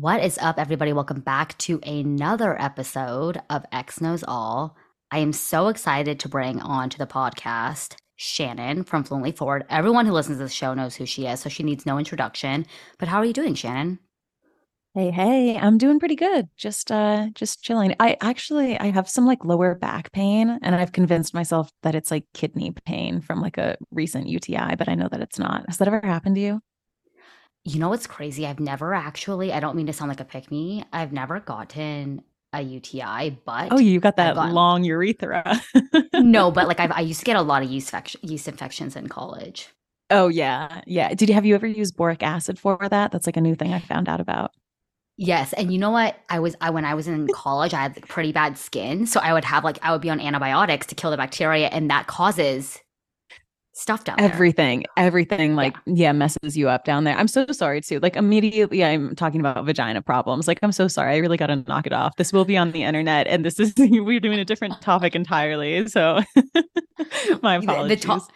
What is up, everybody? Welcome back to another episode of X Knows All. I am so excited to bring on to the podcast Shannon from Fluently Forward. Everyone who listens to the show knows who she is, so she needs no introduction. But how are you doing, Shannon? Hey, hey, I'm doing pretty good. Just uh just chilling. I actually I have some like lower back pain and I've convinced myself that it's like kidney pain from like a recent UTI, but I know that it's not. Has that ever happened to you? You know what's crazy? I've never actually, I don't mean to sound like a pick me, I've never gotten a UTI, but Oh, you got that long urethra. no, but like I've, I used to get a lot of yeast, yeast infections in college. Oh yeah, yeah. Did you have you ever used boric acid for that? That's like a new thing I found out about. Yes, and you know what? I was I when I was in college, I had like pretty bad skin, so I would have like I would be on antibiotics to kill the bacteria, and that causes stuff down everything there. everything like yeah. yeah. messes you up down there i'm so sorry too like immediately i'm talking about vagina problems like i'm so sorry i really got to knock it off this will be on the internet and this is we're doing a different topic entirely so my apologies the, to-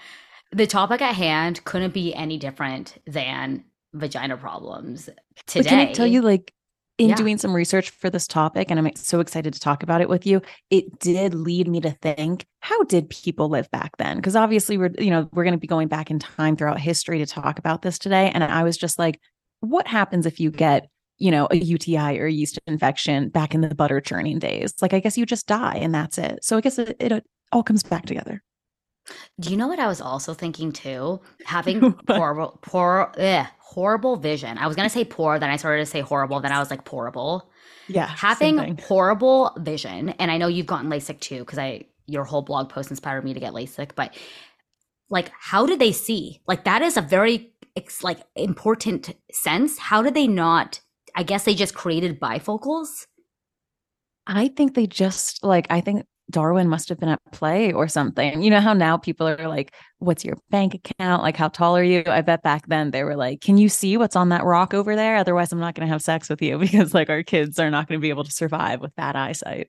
the topic at hand couldn't be any different than vagina problems today but can i tell you like in yeah. doing some research for this topic, and I'm so excited to talk about it with you, it did lead me to think, how did people live back then? Because obviously we're, you know, we're going to be going back in time throughout history to talk about this today. And I was just like, what happens if you get, you know, a UTI or a yeast infection back in the butter churning days? Like, I guess you just die and that's it. So I guess it, it all comes back together. Do you know what I was also thinking too? Having horrible, poor, ugh, horrible vision. I was gonna say poor, then I started to say horrible, then I was like horrible. Yeah. Having horrible vision, and I know you've gotten LASIK too, because I your whole blog post inspired me to get LASIK, but like how did they see? Like that is a very it's like important sense. How did they not? I guess they just created bifocals. I think they just like I think Darwin must have been at play or something. You know how now people are like, what's your bank account? Like, how tall are you? I bet back then they were like, can you see what's on that rock over there? Otherwise, I'm not going to have sex with you because like our kids are not going to be able to survive with bad eyesight.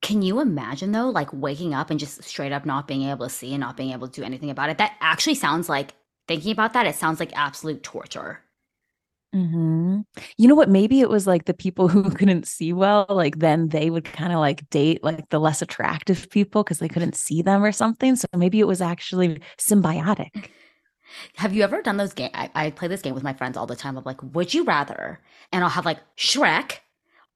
Can you imagine though, like waking up and just straight up not being able to see and not being able to do anything about it? That actually sounds like, thinking about that, it sounds like absolute torture. Mm-hmm. You know what? Maybe it was like the people who couldn't see well, like then they would kind of like date like the less attractive people because they couldn't see them or something. So maybe it was actually symbiotic. Have you ever done those games? I, I play this game with my friends all the time. of like, would you rather? And I'll have like Shrek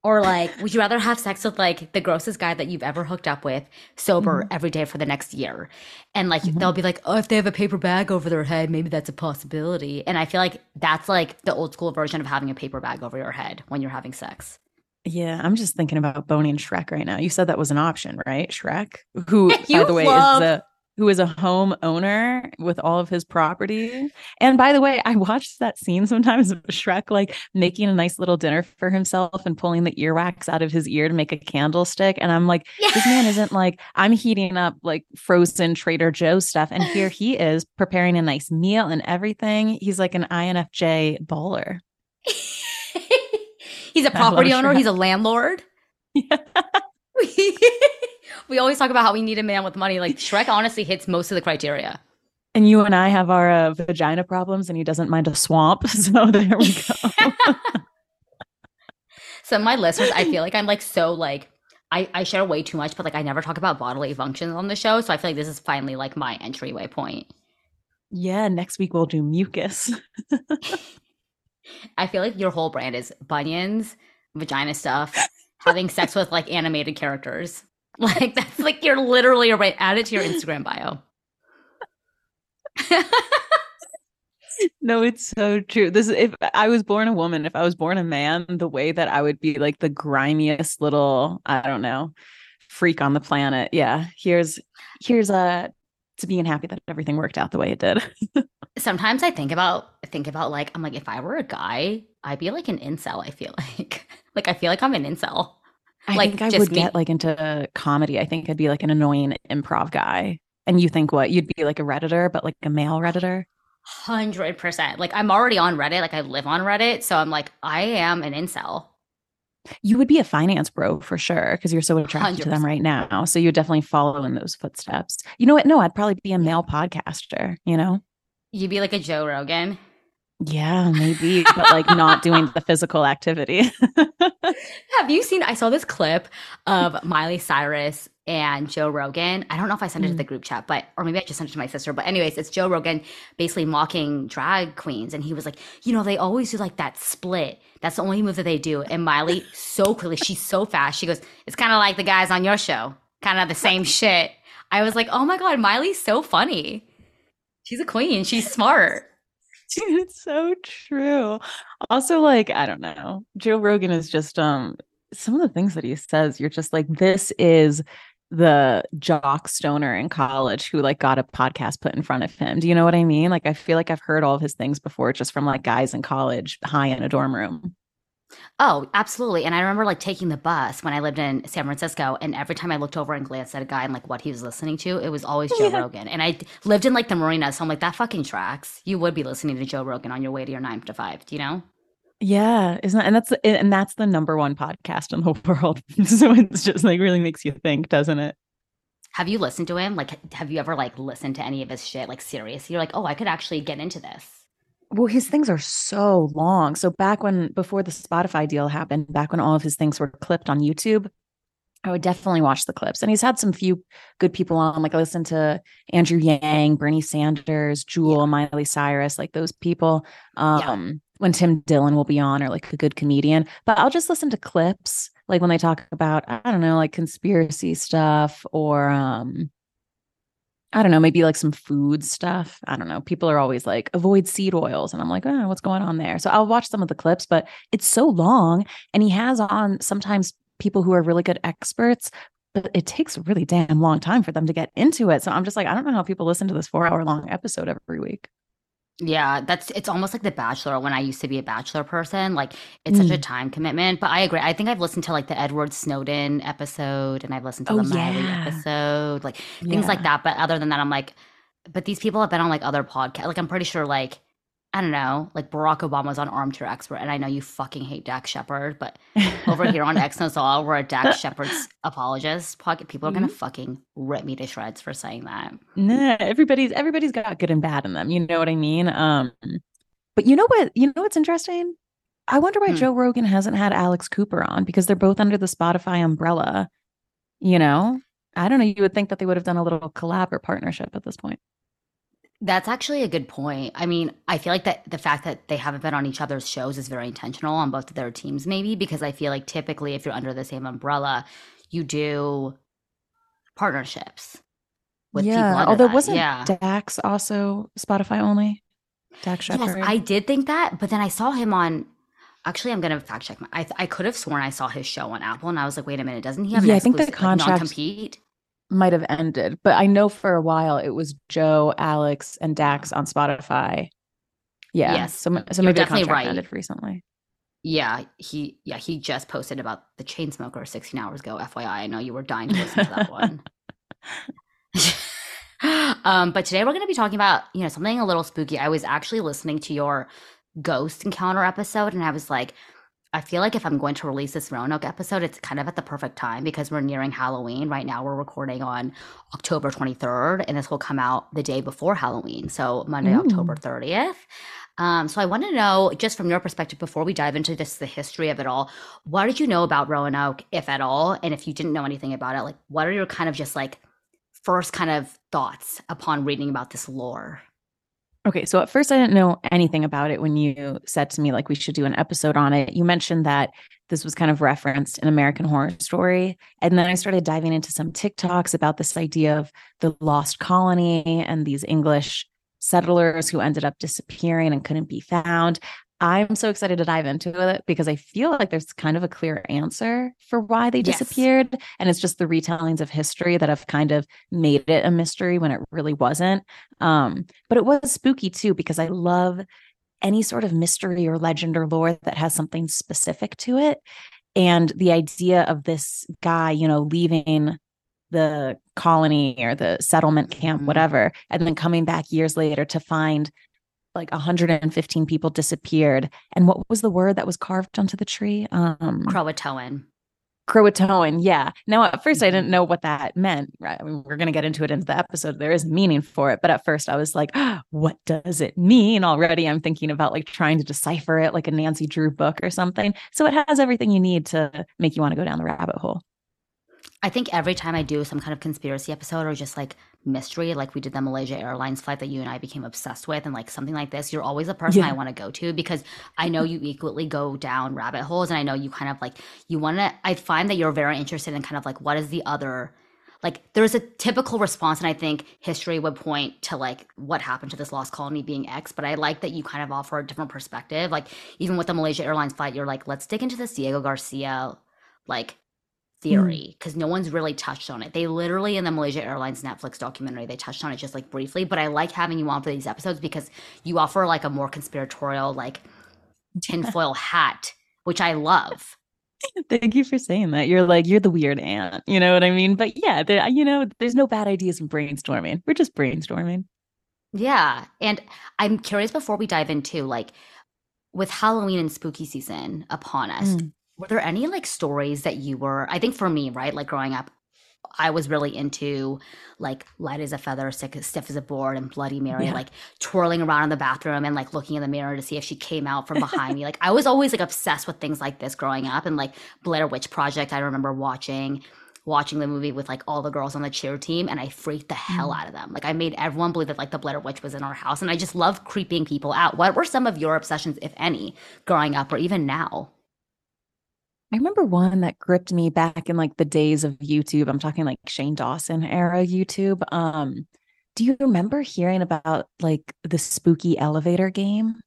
or like, would you rather have sex with like the grossest guy that you've ever hooked up with sober mm-hmm. every day for the next year? And like mm-hmm. they'll be like, oh, if they have a paper bag over their head, maybe that's a possibility. And I feel like that's like the old school version of having a paper bag over your head when you're having sex. Yeah, I'm just thinking about boning Shrek right now. You said that was an option, right? Shrek, who, by the way, love- is the who is a home owner with all of his property. And by the way, I watched that scene sometimes of Shrek like making a nice little dinner for himself and pulling the earwax out of his ear to make a candlestick. And I'm like, yeah. this man isn't like, I'm heating up like frozen Trader Joe stuff. And here he is preparing a nice meal and everything. He's like an INFJ baller. He's a property owner, Shrek. he's a landlord. Yeah. We always talk about how we need a man with money. Like Shrek honestly hits most of the criteria. And you and I have our uh, vagina problems, and he doesn't mind a swamp. So there we go. so my listeners, I feel like I'm like so like I, I share way too much, but like I never talk about bodily functions on the show. So I feel like this is finally like my entryway point. Yeah, next week we'll do mucus. I feel like your whole brand is bunions, vagina stuff, having sex with like animated characters. Like that's like you're literally right. Add it to your Instagram bio. no, it's so true. This if I was born a woman, if I was born a man, the way that I would be like the grimiest little, I don't know, freak on the planet. Yeah. Here's here's a uh, to being happy that everything worked out the way it did. Sometimes I think about think about like I'm like if I were a guy, I'd be like an incel, I feel like. like I feel like I'm an incel. I like, think I would me. get like into comedy. I think I'd be like an annoying improv guy. And you think what? You'd be like a Redditor, but like a male Redditor? Hundred percent. Like I'm already on Reddit. Like I live on Reddit. So I'm like, I am an incel. You would be a finance bro for sure because you're so attracted 100%. to them right now. So you would definitely follow in those footsteps. You know what? No, I'd probably be a male podcaster, you know? You'd be like a Joe Rogan. Yeah, maybe, but like not doing the physical activity. Have you seen? I saw this clip of Miley Cyrus and Joe Rogan. I don't know if I sent it mm. to the group chat, but or maybe I just sent it to my sister. But anyways, it's Joe Rogan basically mocking drag queens, and he was like, you know, they always do like that split. That's the only move that they do. And Miley, so quickly, she's so fast. She goes, it's kind of like the guys on your show, kind of the same shit. I was like, oh my god, Miley's so funny. She's a queen. She's smart. Dude, it's so true. Also, like, I don't know. Joe Rogan is just um some of the things that he says, you're just like, this is the jock stoner in college who like got a podcast put in front of him. Do you know what I mean? Like I feel like I've heard all of his things before just from like guys in college high in a dorm room. Oh, absolutely. And I remember like taking the bus when I lived in San Francisco, and every time I looked over and glanced at a guy and like what he was listening to, it was always Joe yeah. Rogan. And I lived in like the marina, so I'm like, that fucking tracks. You would be listening to Joe Rogan on your way to your nine to five, do you know? Yeah, isn't that, and that's and that's the number one podcast in the world. so it's just like really makes you think, doesn't it? Have you listened to him? Like, have you ever like listened to any of his shit? Like, serious? You're like, oh, I could actually get into this. Well, his things are so long. So back when before the Spotify deal happened, back when all of his things were clipped on YouTube, I would definitely watch the clips. And he's had some few good people on. Like I listened to Andrew Yang, Bernie Sanders, Jewel, yeah. Miley Cyrus, like those people. Um, yeah. when Tim Dillon will be on or like a good comedian. But I'll just listen to clips, like when they talk about, I don't know, like conspiracy stuff or um I don't know, maybe like some food stuff. I don't know. People are always like, avoid seed oils. And I'm like, oh, what's going on there? So I'll watch some of the clips, but it's so long. And he has on sometimes people who are really good experts, but it takes a really damn long time for them to get into it. So I'm just like, I don't know how people listen to this four hour long episode every week. Yeah, that's it's almost like The Bachelor when I used to be a Bachelor person. Like it's mm. such a mm. time commitment. But I agree. I think I've listened to like the Edward Snowden episode and I've listened to oh, the Miley yeah. episode, like things yeah. like that. But other than that, I'm like, but these people have been on like other podcasts. Like I'm pretty sure like I don't know, like Barack Obama's on Armchair Expert, and I know you fucking hate Dax Shepard, but over here on X Knows All, we're a Dax Shepard's apologist. Pocket people are gonna mm-hmm. fucking rip me to shreds for saying that. Nah, everybody's everybody's got good and bad in them. You know what I mean? Um, but you know what? You know what's interesting? I wonder why hmm. Joe Rogan hasn't had Alex Cooper on because they're both under the Spotify umbrella. You know, I don't know. You would think that they would have done a little collab or partnership at this point. That's actually a good point. I mean, I feel like that the fact that they haven't been on each other's shows is very intentional on both of their teams, maybe because I feel like typically if you're under the same umbrella, you do partnerships with yeah, people. Although that. wasn't yeah. Dax also Spotify only? Dax Shepard. Yes, I did think that, but then I saw him on. Actually, I'm gonna fact check. My, I I could have sworn I saw his show on Apple, and I was like, wait a minute, doesn't he have? Yeah, I think the contract like, non-compete might have ended, but I know for a while it was Joe, Alex, and Dax on Spotify. Yeah. Yes. So, so maybe definitely right. ended recently. Yeah, he yeah he just posted about the Chainsmoker 16 hours ago. FYI, I know you were dying to listen to that one. um, but today we're going to be talking about you know something a little spooky. I was actually listening to your ghost encounter episode, and I was like, I feel like if I'm going to release this Roanoke episode, it's kind of at the perfect time because we're nearing Halloween. Right now, we're recording on October 23rd, and this will come out the day before Halloween. So, Monday, Ooh. October 30th. Um, so, I want to know, just from your perspective, before we dive into just the history of it all, what did you know about Roanoke, if at all? And if you didn't know anything about it, like, what are your kind of just like first kind of thoughts upon reading about this lore? Okay, so at first I didn't know anything about it when you said to me like we should do an episode on it. You mentioned that this was kind of referenced in American Horror Story, and then I started diving into some TikToks about this idea of the lost colony and these English settlers who ended up disappearing and couldn't be found. I'm so excited to dive into it because I feel like there's kind of a clear answer for why they yes. disappeared. And it's just the retellings of history that have kind of made it a mystery when it really wasn't. Um, but it was spooky too, because I love any sort of mystery or legend or lore that has something specific to it. And the idea of this guy, you know, leaving the colony or the settlement camp, mm-hmm. whatever, and then coming back years later to find like 115 people disappeared. And what was the word that was carved onto the tree? Um Croatoan. Croatoan, yeah. Now, at first, I didn't mm-hmm. know what that meant. Right? I mean, we're going to get into it into the episode. There is meaning for it, but at first, I was like, oh, "What does it mean?" Already, I'm thinking about like trying to decipher it, like a Nancy Drew book or something. So it has everything you need to make you want to go down the rabbit hole. I think every time I do some kind of conspiracy episode or just like mystery, like we did the Malaysia Airlines flight that you and I became obsessed with, and like something like this, you're always a person yeah. I want to go to because I know you equally go down rabbit holes, and I know you kind of like you want to. I find that you're very interested in kind of like what is the other. Like there's a typical response, and I think history would point to like what happened to this lost colony being X. But I like that you kind of offer a different perspective. Like even with the Malaysia Airlines flight, you're like, let's dig into this Diego Garcia like theory because mm. no one's really touched on it. They literally in the Malaysia Airlines Netflix documentary they touched on it just like briefly, but I like having you on for these episodes because you offer like a more conspiratorial like tinfoil hat, which I love. Thank you for saying that. You're like you're the weird aunt, you know what I mean? But yeah, there, you know, there's no bad ideas in brainstorming. We're just brainstorming. Yeah, and I'm curious before we dive into like with Halloween and spooky season upon us. Mm were there any like stories that you were i think for me right like growing up i was really into like light as a feather sick, stiff as a board and bloody mary yeah. like twirling around in the bathroom and like looking in the mirror to see if she came out from behind me like i was always like obsessed with things like this growing up and like blair witch project i remember watching watching the movie with like all the girls on the cheer team and I freaked the hell mm. out of them. Like I made everyone believe that like the Blair Witch was in our house and I just love creeping people out. What were some of your obsessions, if any, growing up or even now? I remember one that gripped me back in like the days of YouTube. I'm talking like Shane Dawson era YouTube. Um, do you remember hearing about like the spooky elevator game?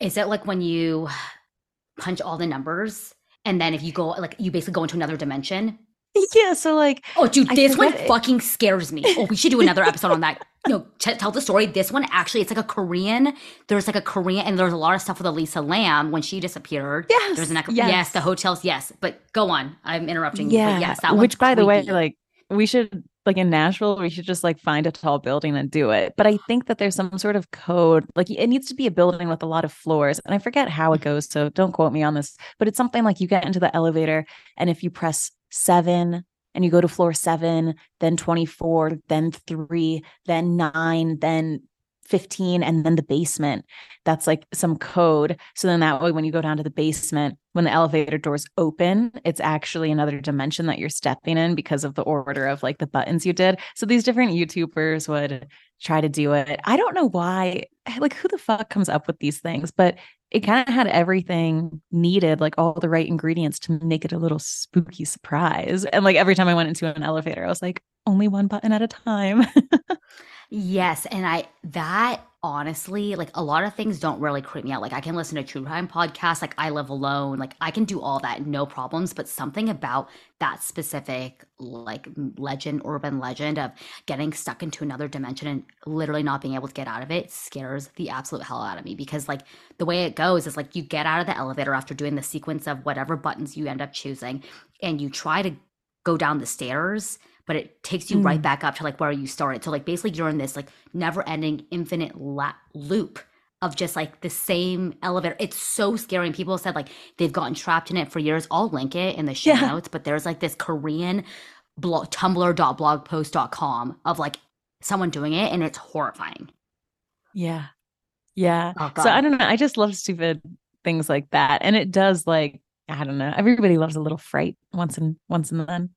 Is it like when you punch all the numbers and then if you go like you basically go into another dimension? Yeah, so like Oh dude, this one it. fucking scares me. Oh, we should do another episode on that. No, t- tell the story. This one actually, it's like a Korean. There's like a Korean, and there's a lot of stuff with Elisa Lam when she disappeared. Yes, there's an yes. yes, the hotels. Yes, but go on. I'm interrupting yeah. you. But yes, that which by creepy. the way, like we should like in Nashville, we should just like find a tall building and do it. But I think that there's some sort of code. Like it needs to be a building with a lot of floors, and I forget how it mm-hmm. goes. So don't quote me on this. But it's something like you get into the elevator, and if you press seven and you go to floor seven, then 24, then three, then nine, then 15 and then the basement. That's like some code. So then that way when you go down to the basement when the elevator doors open it's actually another dimension that you're stepping in because of the order of like the buttons you did. So these different youtubers would try to do it. I don't know why like who the fuck comes up with these things? But it kind of had everything needed, like all the right ingredients to make it a little spooky surprise. And like every time I went into an elevator, I was like, only one button at a time. yes. And I, that honestly, like a lot of things don't really creep me out. Like I can listen to true crime podcasts, like I live alone, like I can do all that, no problems. But something about that specific like legend, urban legend of getting stuck into another dimension and literally not being able to get out of it scares the absolute hell out of me. Because like the way it goes is like you get out of the elevator after doing the sequence of whatever buttons you end up choosing, and you try to go down the stairs but it takes you mm. right back up to like where you started. So like basically you're in this like never ending infinite la- loop of just like the same elevator. It's so scary. And people said like they've gotten trapped in it for years. I'll link it in the show yeah. notes, but there's like this Korean blog tumblr.blogpost.com of like someone doing it and it's horrifying. Yeah. Yeah. Oh, so I don't know. I just love stupid things like that. And it does like, I don't know. Everybody loves a little fright once and once and then.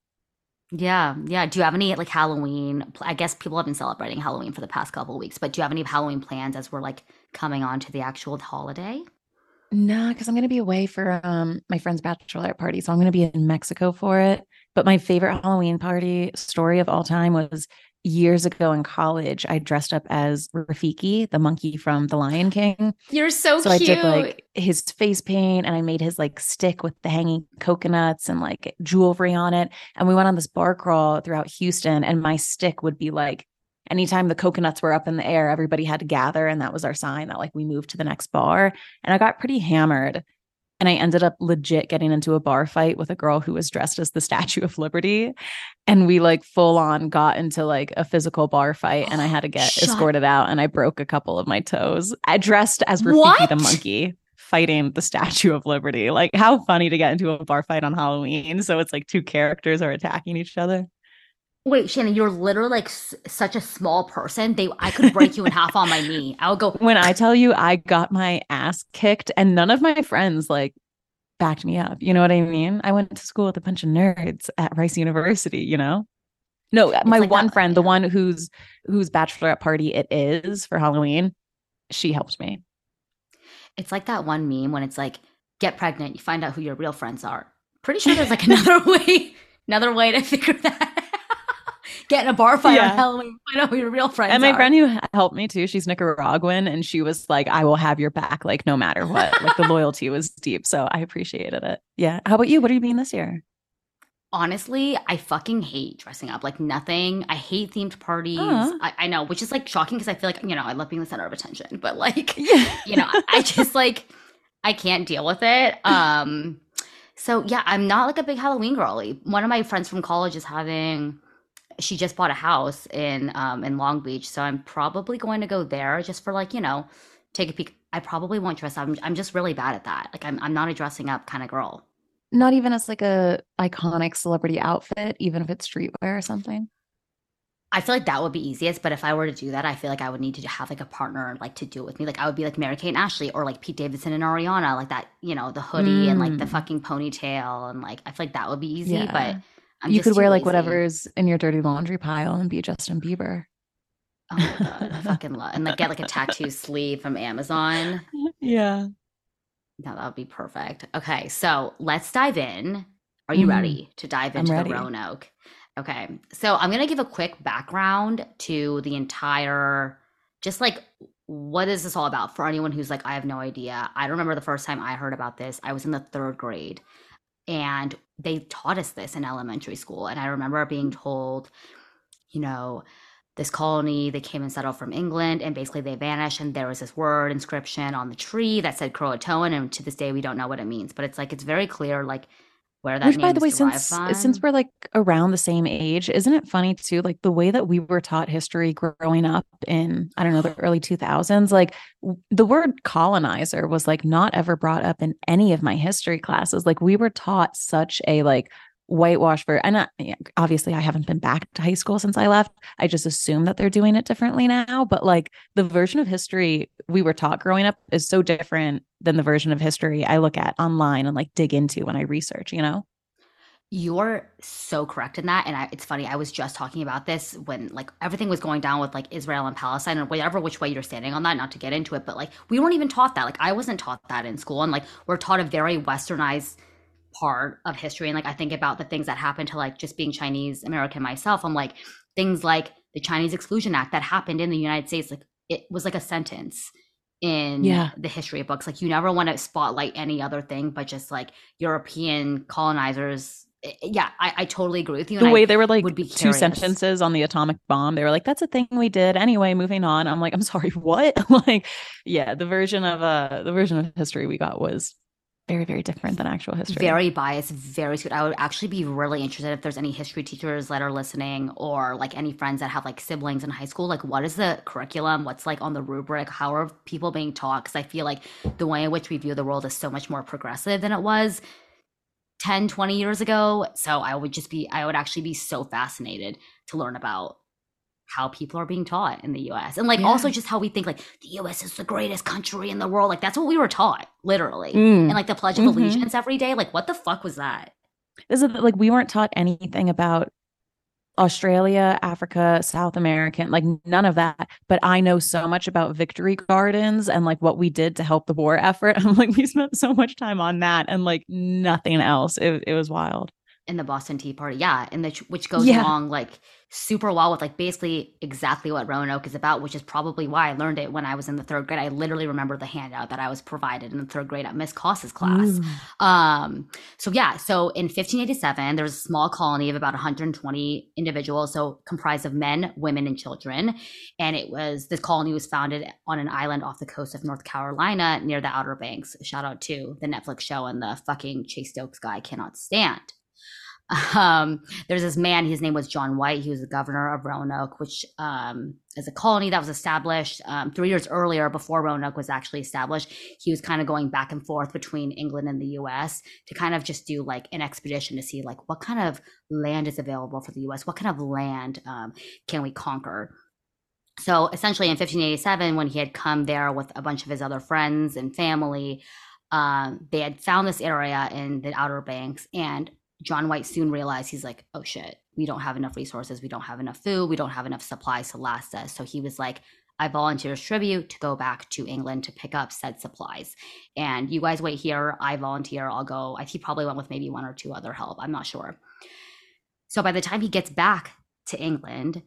Yeah, yeah. Do you have any like Halloween? I guess people have been celebrating Halloween for the past couple weeks, but do you have any Halloween plans as we're like coming on to the actual holiday? No, because I'm going to be away for um my friend's bachelorette party, so I'm going to be in Mexico for it. But my favorite Halloween party story of all time was years ago in college, I dressed up as Rafiki, the monkey from The Lion King. You're so, so cute. I did like his face paint and I made his like stick with the hanging coconuts and like jewelry on it. And we went on this bar crawl throughout Houston, and my stick would be like anytime the coconuts were up in the air, everybody had to gather. And that was our sign that like we moved to the next bar. And I got pretty hammered and I ended up legit getting into a bar fight with a girl who was dressed as the Statue of Liberty. And we like full on got into like a physical bar fight and I had to get Shut escorted out and I broke a couple of my toes. I dressed as Rafiki what? the monkey. fighting the Statue of Liberty. Like, how funny to get into a bar fight on Halloween. So it's like two characters are attacking each other. Wait, Shannon, you're literally like s- such a small person. They, I could break you in half on my knee. I would go. When I tell you I got my ass kicked, and none of my friends like backed me up. You know what I mean? I went to school with a bunch of nerds at Rice University. You know. No, uh, it's my like one that, friend, yeah. the one whose whose bachelorette party it is for Halloween, she helped me. It's like that one meme when it's like, get pregnant, you find out who your real friends are. Pretty sure there's like another way, another way to figure that get in a bar fight yeah. on Halloween. I know who your real friends And my are. friend who helped me too, she's Nicaraguan, and she was like, "I will have your back, like no matter what." like the loyalty was deep, so I appreciated it. Yeah. How about you? What are you being this year? Honestly, I fucking hate dressing up. Like nothing. I hate themed parties. Uh-huh. I, I, know, which is like shocking because I feel like you know I love being the center of attention, but like yeah. you know I just like I can't deal with it. Um. So yeah, I'm not like a big Halloween girly. One of my friends from college is having she just bought a house in um in Long Beach, so I'm probably going to go there just for like you know take a peek. I probably won't dress up. I'm, I'm just really bad at that. Like I'm I'm not a dressing up kind of girl. Not even as like a iconic celebrity outfit, even if it's streetwear or something. I feel like that would be easiest, but if I were to do that, I feel like I would need to have like a partner like to do it with me. Like I would be like Mary Kate and Ashley or like Pete Davidson and Ariana, like that, you know, the hoodie mm. and like the mm. fucking ponytail and like I feel like that would be easy, yeah. but I'm you could wear like whatever's in your dirty laundry pile and be Justin Bieber. Oh my god, I fucking love and like get like a tattoo sleeve from Amazon. Yeah. No, that would be perfect. Okay, so let's dive in. Are you mm. ready to dive into the Roanoke? Okay, so I'm gonna give a quick background to the entire, just like what is this all about for anyone who's like, I have no idea. I remember the first time I heard about this. I was in the third grade and they taught us this in elementary school. And I remember being mm-hmm. told, you know, this colony, they came and settled from England and basically they vanished. And there was this word inscription on the tree that said Croatoan. And to this day, we don't know what it means. But it's like, it's very clear, like, where that Which, by the way, since from. since we're like around the same age, isn't it funny too? Like the way that we were taught history growing up in I don't know the early two thousands, like the word colonizer was like not ever brought up in any of my history classes. Like we were taught such a like whitewash for and obviously I haven't been back to high school since I left. I just assume that they're doing it differently now, but like the version of history we were taught growing up is so different than the version of history I look at online and like dig into when I research, you know? You're so correct in that. And I, it's funny, I was just talking about this when like everything was going down with like Israel and Palestine and whatever which way you're standing on that, not to get into it, but like we weren't even taught that. Like I wasn't taught that in school. And like we're taught a very westernized part of history and like i think about the things that happened to like just being chinese american myself i'm like things like the chinese exclusion act that happened in the united states like it was like a sentence in yeah. the history of books like you never want to spotlight any other thing but just like european colonizers eh, eh, yeah, I, I totally agree with you. The way I they were like would be two sentences on the atomic bomb, they were like, "That's a thing we did." Anyway, moving on. I'm like, "I'm sorry, what?" like, yeah, the version of uh the version of history we got was very very different than actual history. Very biased very skewed. I would actually be really interested if there's any history teachers that are listening or like any friends that have like siblings in high school. Like what is the curriculum? What's like on the rubric? How are people being taught? Because i feel like the way in which we view the world is so much more progressive than it was 10 20 years ago. So i would just be i would actually be so fascinated to learn about how people are being taught in the US. And like yeah. also just how we think like the US is the greatest country in the world. Like that's what we were taught, literally. Mm. And like the Pledge of mm-hmm. Allegiance every day. Like what the fuck was that? Is it like we weren't taught anything about Australia, Africa, South American, like none of that. But I know so much about victory gardens and like what we did to help the war effort. I'm like, we spent so much time on that and like nothing else. It, it was wild. In the Boston Tea Party, yeah, and the which goes yeah. along like super well with like basically exactly what Roanoke is about, which is probably why I learned it when I was in the third grade. I literally remember the handout that I was provided in the third grade at Miss Coss's class. Um, so yeah, so in 1587, there was a small colony of about 120 individuals, so comprised of men, women, and children. And it was this colony was founded on an island off the coast of North Carolina near the Outer Banks. Shout out to the Netflix show and the fucking Chase Stokes guy cannot stand. Um, there's this man, his name was John White. He was the governor of Roanoke, which um, is a colony that was established um, three years earlier before Roanoke was actually established. He was kind of going back and forth between England and the US to kind of just do like an expedition to see like what kind of land is available for the US, what kind of land um, can we conquer. So essentially in 1587, when he had come there with a bunch of his other friends and family, um, they had found this area in the Outer Banks, and John White soon realized he's like, oh shit, we don't have enough resources, we don't have enough food, we don't have enough supplies to last us. So he was like, I volunteer as tribute to go back to England to pick up said supplies. And you guys wait here. I volunteer. I'll go. He probably went with maybe one or two other help. I'm not sure. So by the time he gets back to England,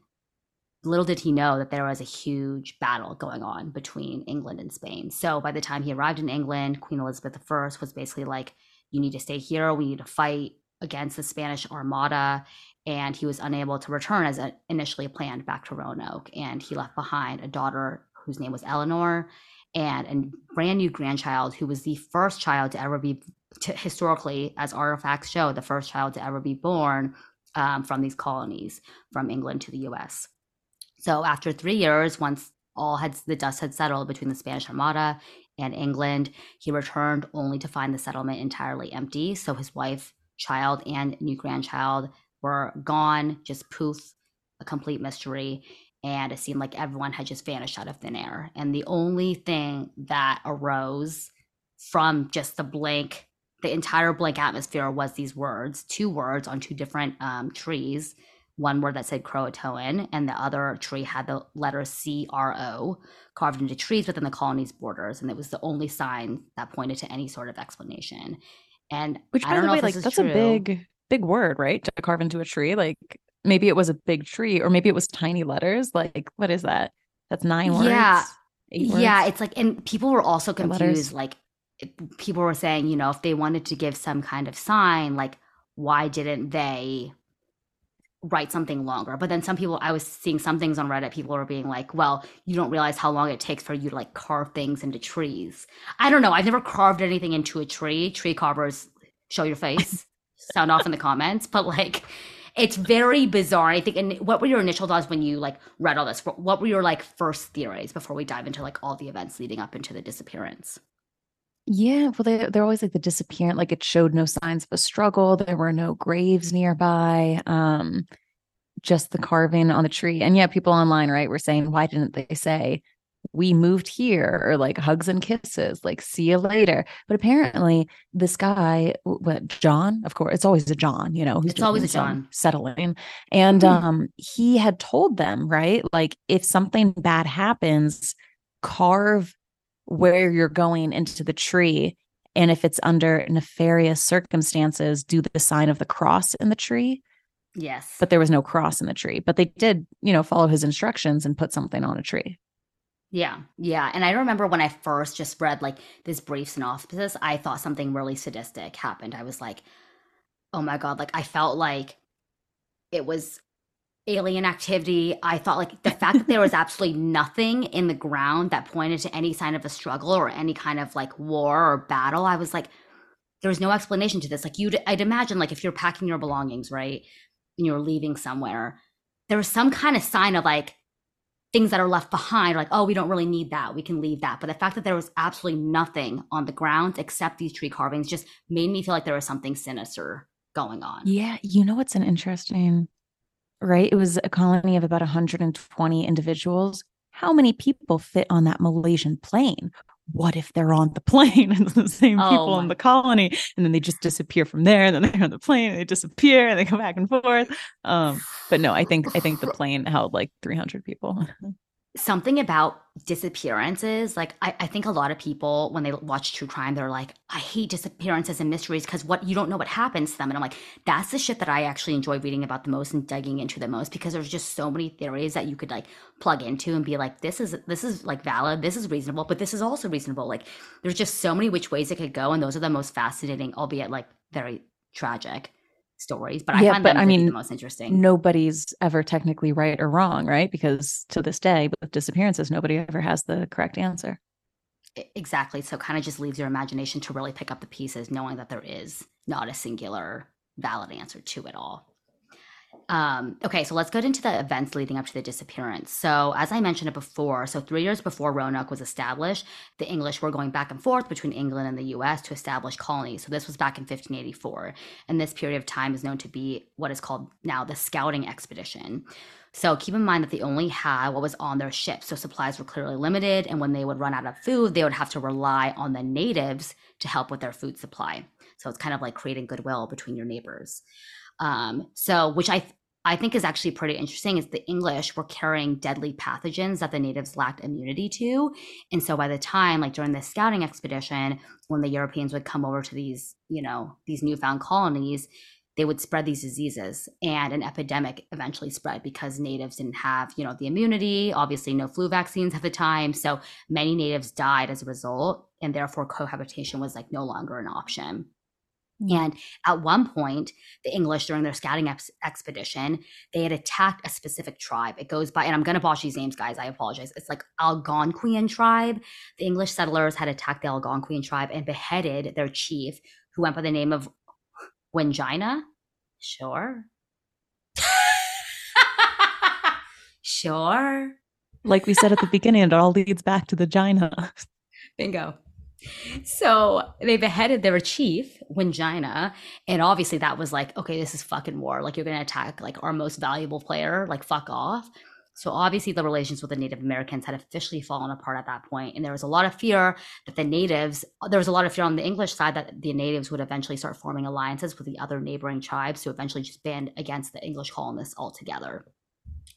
little did he know that there was a huge battle going on between England and Spain. So by the time he arrived in England, Queen Elizabeth I was basically like, You need to stay here. We need to fight against the Spanish Armada. And he was unable to return as initially planned back to Roanoke. And he left behind a daughter whose name was Eleanor and a brand new grandchild who was the first child to ever be, to, historically, as artifacts show, the first child to ever be born um, from these colonies from England to the US. So after three years, once all had the dust had settled between the Spanish Armada and England, he returned only to find the settlement entirely empty. So his wife, child, and new grandchild were gone, just poof, a complete mystery. And it seemed like everyone had just vanished out of thin air. And the only thing that arose from just the blank, the entire blank atmosphere was these words, two words on two different um, trees one word that said Croatoan, and the other tree had the letter C R O carved into trees within the colony's borders, and it was the only sign that pointed to any sort of explanation. And which, by the way, like that's true. a big, big word, right? To carve into a tree, like maybe it was a big tree, or maybe it was tiny letters. Like, what is that? That's nine words. Yeah, yeah. It's like, and people were also confused. Like, people were saying, you know, if they wanted to give some kind of sign, like, why didn't they write something longer. But then some people, I was seeing some things on Reddit, people were being like, well, you don't realize how long it takes for you to like carve things into trees. I don't know. I've never carved anything into a tree. Tree carvers, show your face, sound off in the comments. But like, it's very bizarre. I think, and what were your initial thoughts when you like read all this? What were your like first theories before we dive into like all the events leading up into the disappearance? Yeah, well, they they're always like the disappearance. Like it showed no signs of a struggle. There were no graves nearby. Um, just the carving on the tree. And yeah, people online, right, were saying, why didn't they say we moved here or like hugs and kisses, like see you later? But apparently, this guy, what John, of course, it's always a John, you know, who's it's always a John settling, and mm-hmm. um, he had told them, right, like if something bad happens, carve where you're going into the tree. And if it's under nefarious circumstances, do the sign of the cross in the tree. Yes. But there was no cross in the tree. But they did, you know, follow his instructions and put something on a tree. Yeah. Yeah. And I remember when I first just read like this brief synopsis, I thought something really sadistic happened. I was like, oh my God. Like I felt like it was alien activity. I thought like the fact that there was absolutely nothing in the ground that pointed to any sign of a struggle or any kind of like war or battle. I was like, there was no explanation to this. Like you, I'd imagine like if you're packing your belongings, right, and you're leaving somewhere, there was some kind of sign of like things that are left behind, like oh, we don't really need that, we can leave that. But the fact that there was absolutely nothing on the ground except these tree carvings just made me feel like there was something sinister going on. Yeah, you know what's an interesting right? It was a colony of about 120 individuals. How many people fit on that Malaysian plane? What if they're on the plane and the same oh people in the colony and then they just disappear from there and then they're on the plane and they disappear and they come back and forth. Um, but no, I think I think the plane held like 300 people. something about disappearances like I, I, think a lot of people when they watch true crime they're like i hate disappearances and mysteries because what you don't know what happens to them. And i'm like that's the shit that i actually enjoy reading about the most and digging into the most because there's just so many theories that you could like plug into and be like this is this is like valid this is reasonable but this is also reasonable. Like there's just so many which ways it could go and those are the most fascinating albeit like very tragic stories, but I find but, them I mean, the most interesting. Nobody's ever technically right or wrong, right? Because to this day, with disappearances, nobody ever has the correct answer. Exactly. So kind of just leaves your imagination to really pick up the pieces, knowing that there is not a singular valid answer to it all. Um, okay, so let's get into the events leading up to the disappearance. So, as I mentioned it before, so three years before Roanoke was established, the English were going back and forth between England and the US to establish colonies. So, this was back in 1584. And this period of time is known to be what is called now the scouting expedition. So, keep in mind that they only had what was on their ships. So, supplies were clearly limited. And when they would run out of food, they would have to rely on the natives to help with their food supply. So, it's kind of like creating goodwill between your neighbors. Um, so, which I I think is actually pretty interesting, is the English were carrying deadly pathogens that the natives lacked immunity to, and so by the time, like during the scouting expedition, when the Europeans would come over to these, you know, these newfound colonies, they would spread these diseases and an epidemic eventually spread because natives didn't have you know the immunity obviously no flu vaccines at the time. So many natives died as a result and therefore cohabitation was like no longer an option Mm. and at one point, the English, during their scouting ex- expedition, they had attacked a specific tribe. It goes by, and I'm going to botch these names, guys. I apologize. It's like Algonquian tribe. The English settlers had attacked the Algonquian tribe and beheaded their chief, who went by the name of Wingina. Sure. sure. Like we said at the beginning, it all leads back to the Gina. Bingo so they beheaded their chief, Wingina, and obviously that was like, okay, this is fucking war. Like you're gonna attack like our most valuable player, like fuck off. So obviously the relations with the Native Americans had officially fallen apart at that point, and there was a lot of fear that the natives, there was a lot of fear on the English side that the natives would eventually start forming alliances with the other neighboring tribes to eventually just band against the English colonists altogether.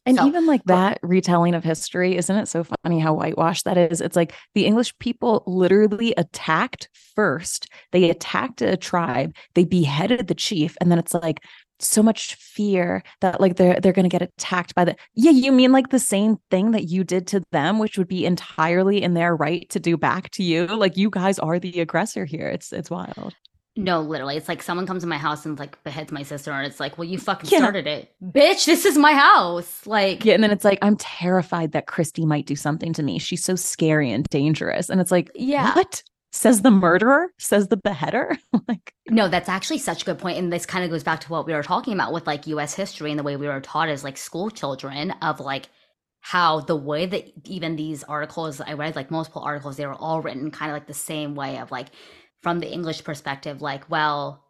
And so, even like that retelling of history, isn't it so funny how whitewashed that is? It's like the English people literally attacked first. They attacked a tribe, they beheaded the chief, and then it's like so much fear that like they're they're gonna get attacked by the yeah, you mean like the same thing that you did to them, which would be entirely in their right to do back to you. Like you guys are the aggressor here. It's it's wild. No, literally. It's like someone comes to my house and like beheads my sister, and it's like, well, you fucking yeah. started it. Bitch, this is my house. Like, yeah. And then it's like, I'm terrified that Christy might do something to me. She's so scary and dangerous. And it's like, yeah. What? Says the murderer? Says the beheader? like, no, that's actually such a good point. And this kind of goes back to what we were talking about with like US history and the way we were taught as like school children of like, how the way that even these articles I read, like multiple articles, they were all written kind of like the same way of like from the English perspective, like, well,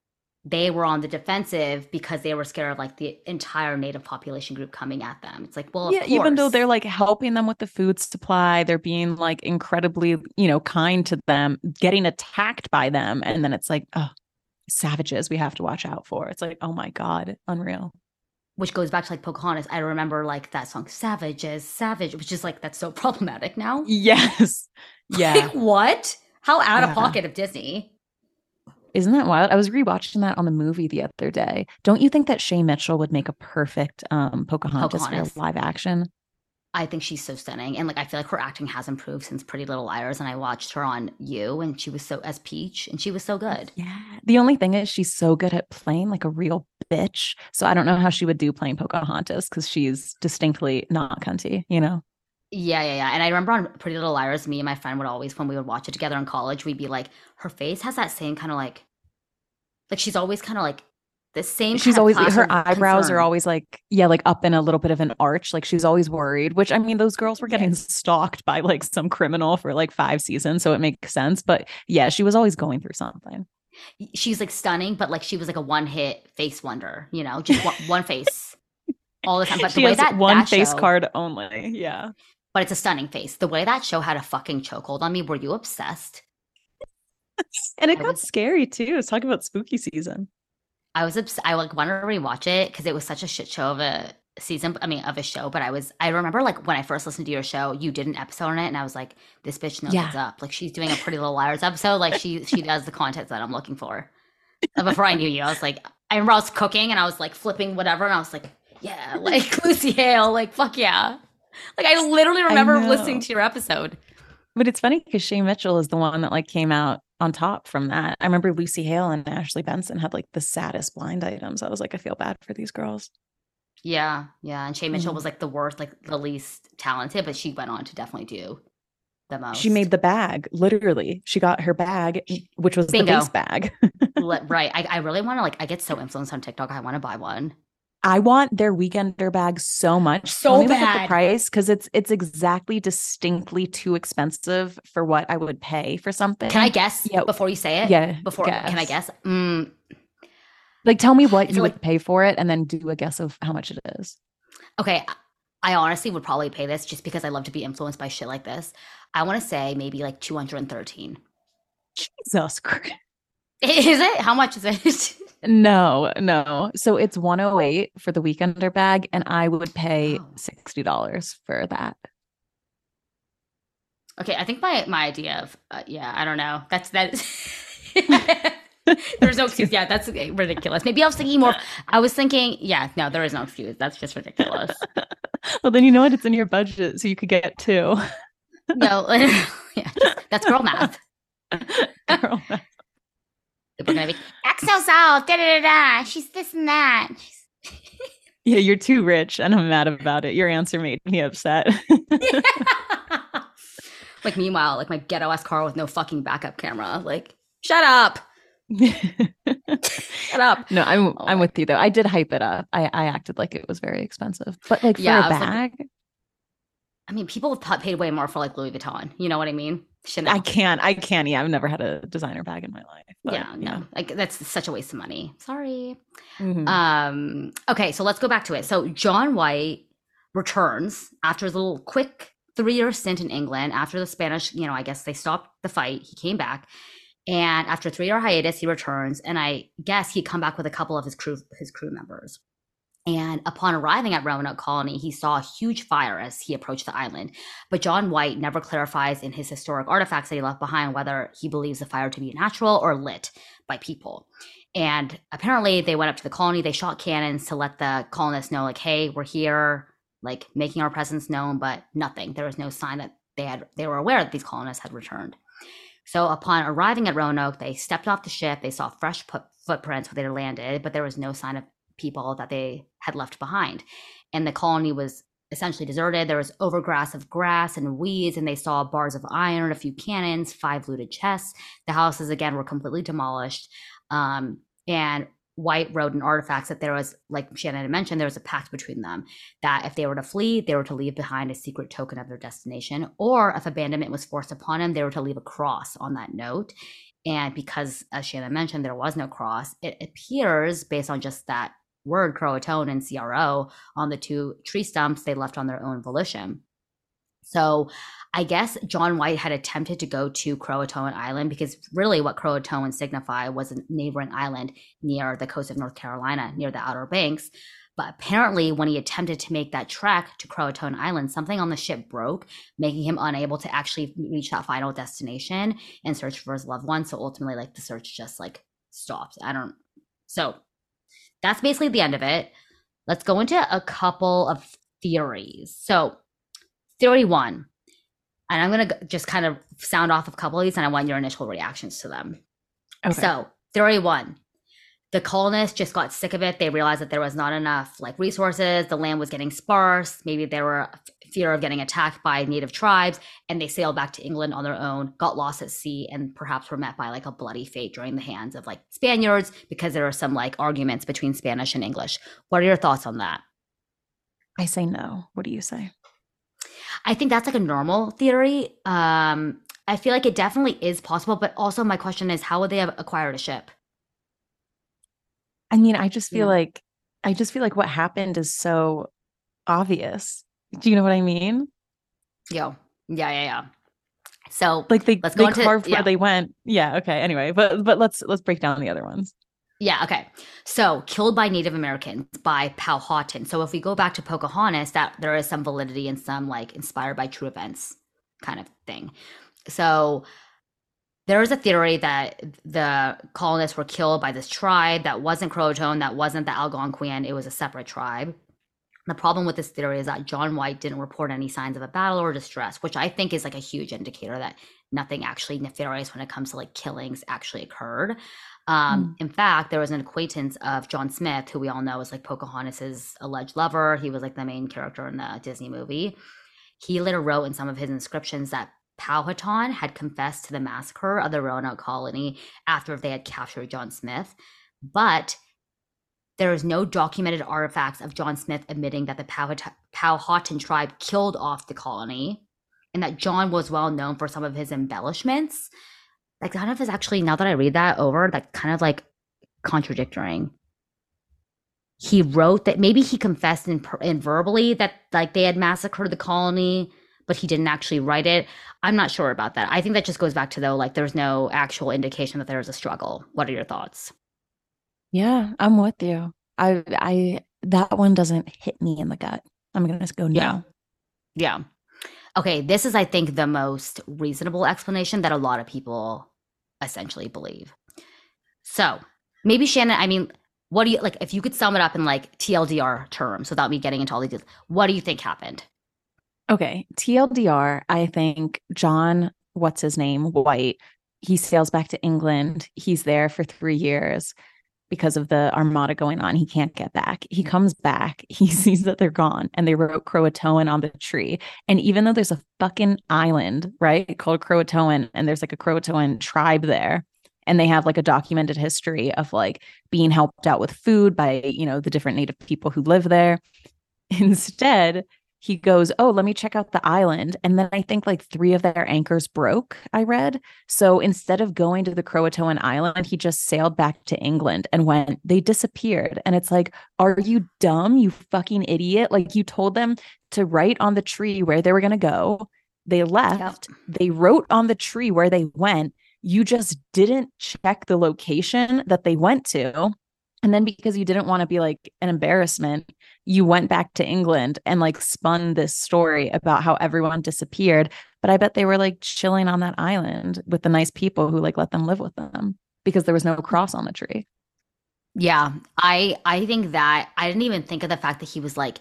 they were on the defensive because they were scared of like the entire native population group coming at them. It's like, well, yeah, even though they're like helping them with the food supply, they're being like incredibly, you know, kind to them, getting attacked by them. And then it's like, oh, savages we have to watch out for. It's like, oh my God, unreal. Which goes back to like Pocahontas. I remember like that song, Savages, Savage, which is like, that's so problematic now. Yes. Yeah. like, what? How out yeah. of pocket of Disney. Isn't that wild? I was rewatching that on the movie the other day. Don't you think that Shay Mitchell would make a perfect um, Pocahontas, Pocahontas. for live action? I think she's so stunning, and like I feel like her acting has improved since Pretty Little Liars. And I watched her on You, and she was so as Peach, and she was so good. Yeah. The only thing is, she's so good at playing like a real bitch. So I don't know how she would do playing Pocahontas because she's distinctly not cunty. You know. Yeah, yeah, yeah. And I remember on Pretty Little Liars, me and my friend would always, when we would watch it together in college, we'd be like, her face has that same kind of like, like she's always kind of like the same. She's always her eyebrows concern. are always like, yeah, like up in a little bit of an arch. Like she's always worried. Which I mean, those girls were getting yes. stalked by like some criminal for like five seasons, so it makes sense. But yeah, she was always going through something. She's like stunning, but like she was like a one hit face wonder. You know, just one, one face all the time. But the way that one that face show, card only, yeah but it's a stunning face. The way that show had a fucking chokehold on me, were you obsessed? and it I got was, scary too. It's talking about spooky season. I was obs- I like wanted to rewatch it because it was such a shit show of a season. I mean, of a show. But I was I remember like when I first listened to your show, you did an episode on it, and I was like, this bitch knows yeah. what's up. Like she's doing a Pretty Little Liars episode. Like she she does the content that I'm looking for. before I knew you, I was like, I remember I was cooking and I was like flipping whatever, and I was like, yeah, like Lucy Hale, like fuck yeah. Like I literally remember I listening to your episode. But it's funny because Shay Mitchell is the one that like came out on top from that. I remember Lucy Hale and Ashley Benson had like the saddest blind items. I was like, I feel bad for these girls. Yeah, yeah. And Shay Mitchell mm-hmm. was like the worst, like the least talented, but she went on to definitely do the most. She made the bag, literally. She got her bag, which was Bingo. the face bag. right. I, I really want to like I get so influenced on TikTok. I want to buy one. I want their weekender bag so much. So bad. the price because it's it's exactly distinctly too expensive for what I would pay for something. Can I guess yeah. before you say it? Yeah. Before guess. can I guess? Mm. Like tell me what you like, would pay for it and then do a guess of how much it is. Okay. I honestly would probably pay this just because I love to be influenced by shit like this. I want to say maybe like 213. Jesus Christ. Is it? How much is it? no, no. So it's 108 for the weekender bag, and I would pay $60 for that. Okay, I think my my idea of uh, yeah, I don't know. That's that. There's no excuse. Yeah, that's ridiculous. Maybe I was thinking more. I was thinking, yeah, no, there is no excuse. That's just ridiculous. well, then you know what? It's in your budget, so you could get two. no, yeah, that's girl math. girl math. People are gonna be da da da da. She's this and that. yeah, you're too rich, and I'm mad about it. Your answer made me upset. like meanwhile, like my ghetto ass car with no fucking backup camera. Like, shut up. Shut up. No, I'm oh, I'm with you though. I did hype it up. I, I acted like it was very expensive. But like for yeah, a bag. Like, I mean, people have paid way more for like Louis Vuitton. You know what I mean? Chanel. I can't. I can't. Yeah, I've never had a designer bag in my life. But, yeah, no, yeah. like that's such a waste of money. Sorry. Mm-hmm. Um. Okay, so let's go back to it. So John White returns after his little quick three-year stint in England. After the Spanish, you know, I guess they stopped the fight. He came back, and after three-year hiatus, he returns. And I guess he'd come back with a couple of his crew, his crew members. And upon arriving at Roanoke Colony, he saw a huge fire as he approached the island. But John White never clarifies in his historic artifacts that he left behind whether he believes the fire to be natural or lit by people. And apparently, they went up to the colony, they shot cannons to let the colonists know, like, hey, we're here, like making our presence known, but nothing. There was no sign that they had they were aware that these colonists had returned. So upon arriving at Roanoke, they stepped off the ship. They saw fresh footprints where they landed, but there was no sign of people that they had left behind. And the colony was essentially deserted. There was overgrass of grass and weeds, and they saw bars of iron, a few cannons, five looted chests. The houses again were completely demolished. Um, and White wrote in artifacts that there was, like Shannon had mentioned, there was a pact between them that if they were to flee, they were to leave behind a secret token of their destination, or if abandonment was forced upon them, they were to leave a cross on that note. And because, as Shannon mentioned, there was no cross, it appears, based on just that word Croatoan and CRO on the two tree stumps they left on their own volition. So I guess John White had attempted to go to Croatoan Island because really what Croatoan signified was a neighboring island near the coast of North Carolina, near the Outer Banks. But apparently, when he attempted to make that trek to Croatoan Island, something on the ship broke, making him unable to actually reach that final destination and search for his loved one. So ultimately, like the search just like stopped. I don't. So that's basically the end of it. Let's go into a couple of theories. So, theory one, and I'm going to just kind of sound off a couple of these and I want your initial reactions to them. Okay. So, theory one the colonists just got sick of it. They realized that there was not enough like resources. The land was getting sparse. Maybe there were fear of getting attacked by native tribes, and they sailed back to England on their own, got lost at sea, and perhaps were met by like a bloody fate during the hands of like Spaniards because there were some like arguments between Spanish and English. What are your thoughts on that? I say no. What do you say? I think that's like a normal theory. Um, I feel like it definitely is possible, but also my question is, how would they have acquired a ship? I mean, I just feel yeah. like I just feel like what happened is so obvious. Do you know what I mean? Yo, yeah, yeah, yeah. So like they let's they go into, carved yeah. where they went. Yeah. Okay. Anyway, but but let's let's break down the other ones. Yeah. Okay. So killed by Native Americans by Powhatan. So if we go back to Pocahontas, that there is some validity and some like inspired by true events kind of thing. So there is a theory that the colonists were killed by this tribe that wasn't Croatoan, that wasn't the Algonquian, it was a separate tribe. The problem with this theory is that John White didn't report any signs of a battle or distress, which I think is like a huge indicator that nothing actually nefarious when it comes to like killings actually occurred. Um, mm. In fact, there was an acquaintance of John Smith, who we all know is like Pocahontas's alleged lover. He was like the main character in the Disney movie. He later wrote in some of his inscriptions that Powhatan had confessed to the massacre of the Roanoke colony after they had captured John Smith, but there is no documented artifacts of John Smith admitting that the Powhatan tribe killed off the colony and that John was well known for some of his embellishments. Like, kind of is actually, now that I read that over, like, kind of like contradicting. He wrote that maybe he confessed in, in verbally that, like, they had massacred the colony, but he didn't actually write it. I'm not sure about that. I think that just goes back to, though, like, there's no actual indication that there was a struggle. What are your thoughts? Yeah, I'm with you. I I that one doesn't hit me in the gut. I'm gonna go no. Yeah. Yeah. Okay, this is I think the most reasonable explanation that a lot of people essentially believe. So maybe Shannon, I mean, what do you like if you could sum it up in like TLDR terms without me getting into all the details, what do you think happened? Okay. TLDR, I think John, what's his name? White, he sails back to England. He's there for three years because of the armada going on. He can't get back. He mm. comes back. He sees that they're gone and they wrote Croatoan on the tree. And even though there's a fucking island, right, called Croatoan, and there's like a Croatoan tribe there, and they have like a documented history of like being helped out with food by, you know, the different native people who live there. Instead, he goes, Oh, let me check out the island. And then I think like three of their anchors broke, I read. So instead of going to the Croatoan island, he just sailed back to England and went, they disappeared. And it's like, Are you dumb, you fucking idiot? Like you told them to write on the tree where they were going to go. They left, yep. they wrote on the tree where they went. You just didn't check the location that they went to. And then because you didn't want to be like an embarrassment, you went back to England and like spun this story about how everyone disappeared. But I bet they were like chilling on that island with the nice people who like let them live with them because there was no cross on the tree. Yeah, I I think that I didn't even think of the fact that he was like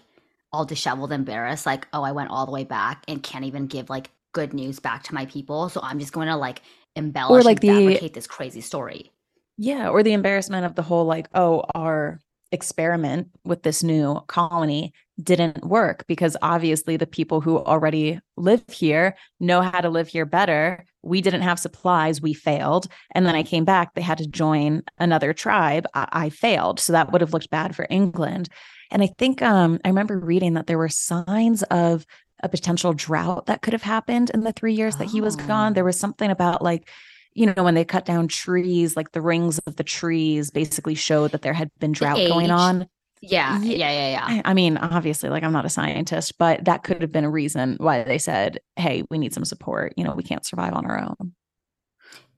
all disheveled, embarrassed, like, oh, I went all the way back and can't even give like good news back to my people. So I'm just going to like embellish or like and fabricate this crazy story. Yeah, or the embarrassment of the whole like, oh, our experiment with this new colony didn't work because obviously the people who already live here know how to live here better. We didn't have supplies, we failed. And then I came back, they had to join another tribe. I, I failed. So that would have looked bad for England. And I think um, I remember reading that there were signs of a potential drought that could have happened in the three years oh. that he was gone. There oh. was something about like you know, when they cut down trees, like the rings of the trees basically showed that there had been drought going on. Yeah, yeah, yeah, yeah. I mean, obviously, like I'm not a scientist, but that could have been a reason why they said, "Hey, we need some support. You know, we can't survive on our own."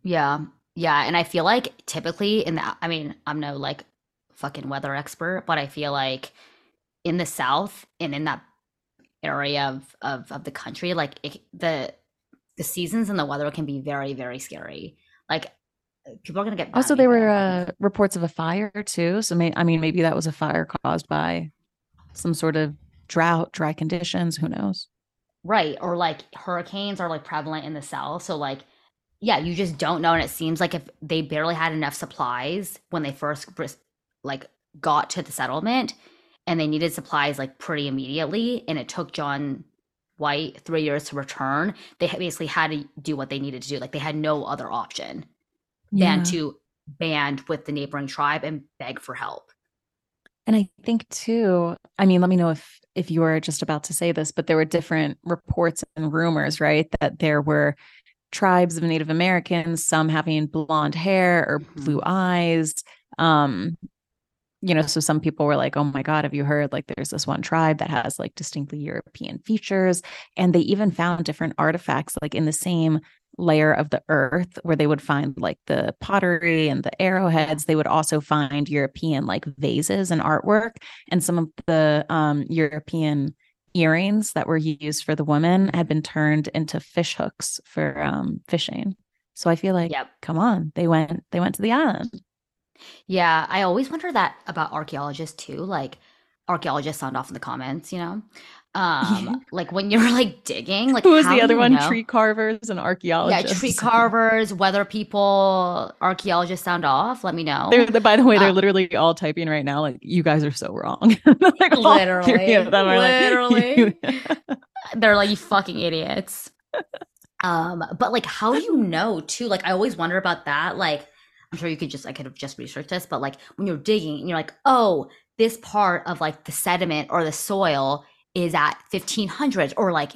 Yeah, yeah, and I feel like typically in the, I mean, I'm no like fucking weather expert, but I feel like in the South and in that area of of, of the country, like it, the the seasons and the weather can be very very scary. Like people are gonna get also there were uh, reports of a fire too so may- i mean maybe that was a fire caused by some sort of drought dry conditions who knows? Right or like hurricanes are like prevalent in the south so like yeah you just don't know and it seems like if they barely had enough supplies when they first like got to the settlement and they needed supplies like pretty immediately and it took john white three years to return they basically had to do what they needed to do like they had no other option yeah. than to band with the neighboring tribe and beg for help and i think too i mean let me know if if you were just about to say this but there were different reports and rumors right that there were tribes of native americans some having blonde hair or blue mm-hmm. eyes um you know, so some people were like, oh my God, have you heard? Like, there's this one tribe that has like distinctly European features. And they even found different artifacts like in the same layer of the earth where they would find like the pottery and the arrowheads. They would also find European like vases and artwork. And some of the um, European earrings that were used for the women had been turned into fish hooks for um, fishing. So I feel like, yep. come on, they went, they went to the island. Yeah, I always wonder that about archaeologists too. Like archaeologists sound off in the comments, you know? Um, like when you're like digging, like who was the other one? Know? Tree carvers and archaeologists. Yeah, tree carvers, weather people, archaeologists sound off. Let me know. They're, by the way, they're uh, literally all typing right now. Like you guys are so wrong. like, literally, literally. Like, they're like you fucking idiots. Um, but like, how do you know too? Like, I always wonder about that. Like, I'm sure you could just, I could have just researched this, but like when you're digging and you're like, oh, this part of like the sediment or the soil is at 1500 or like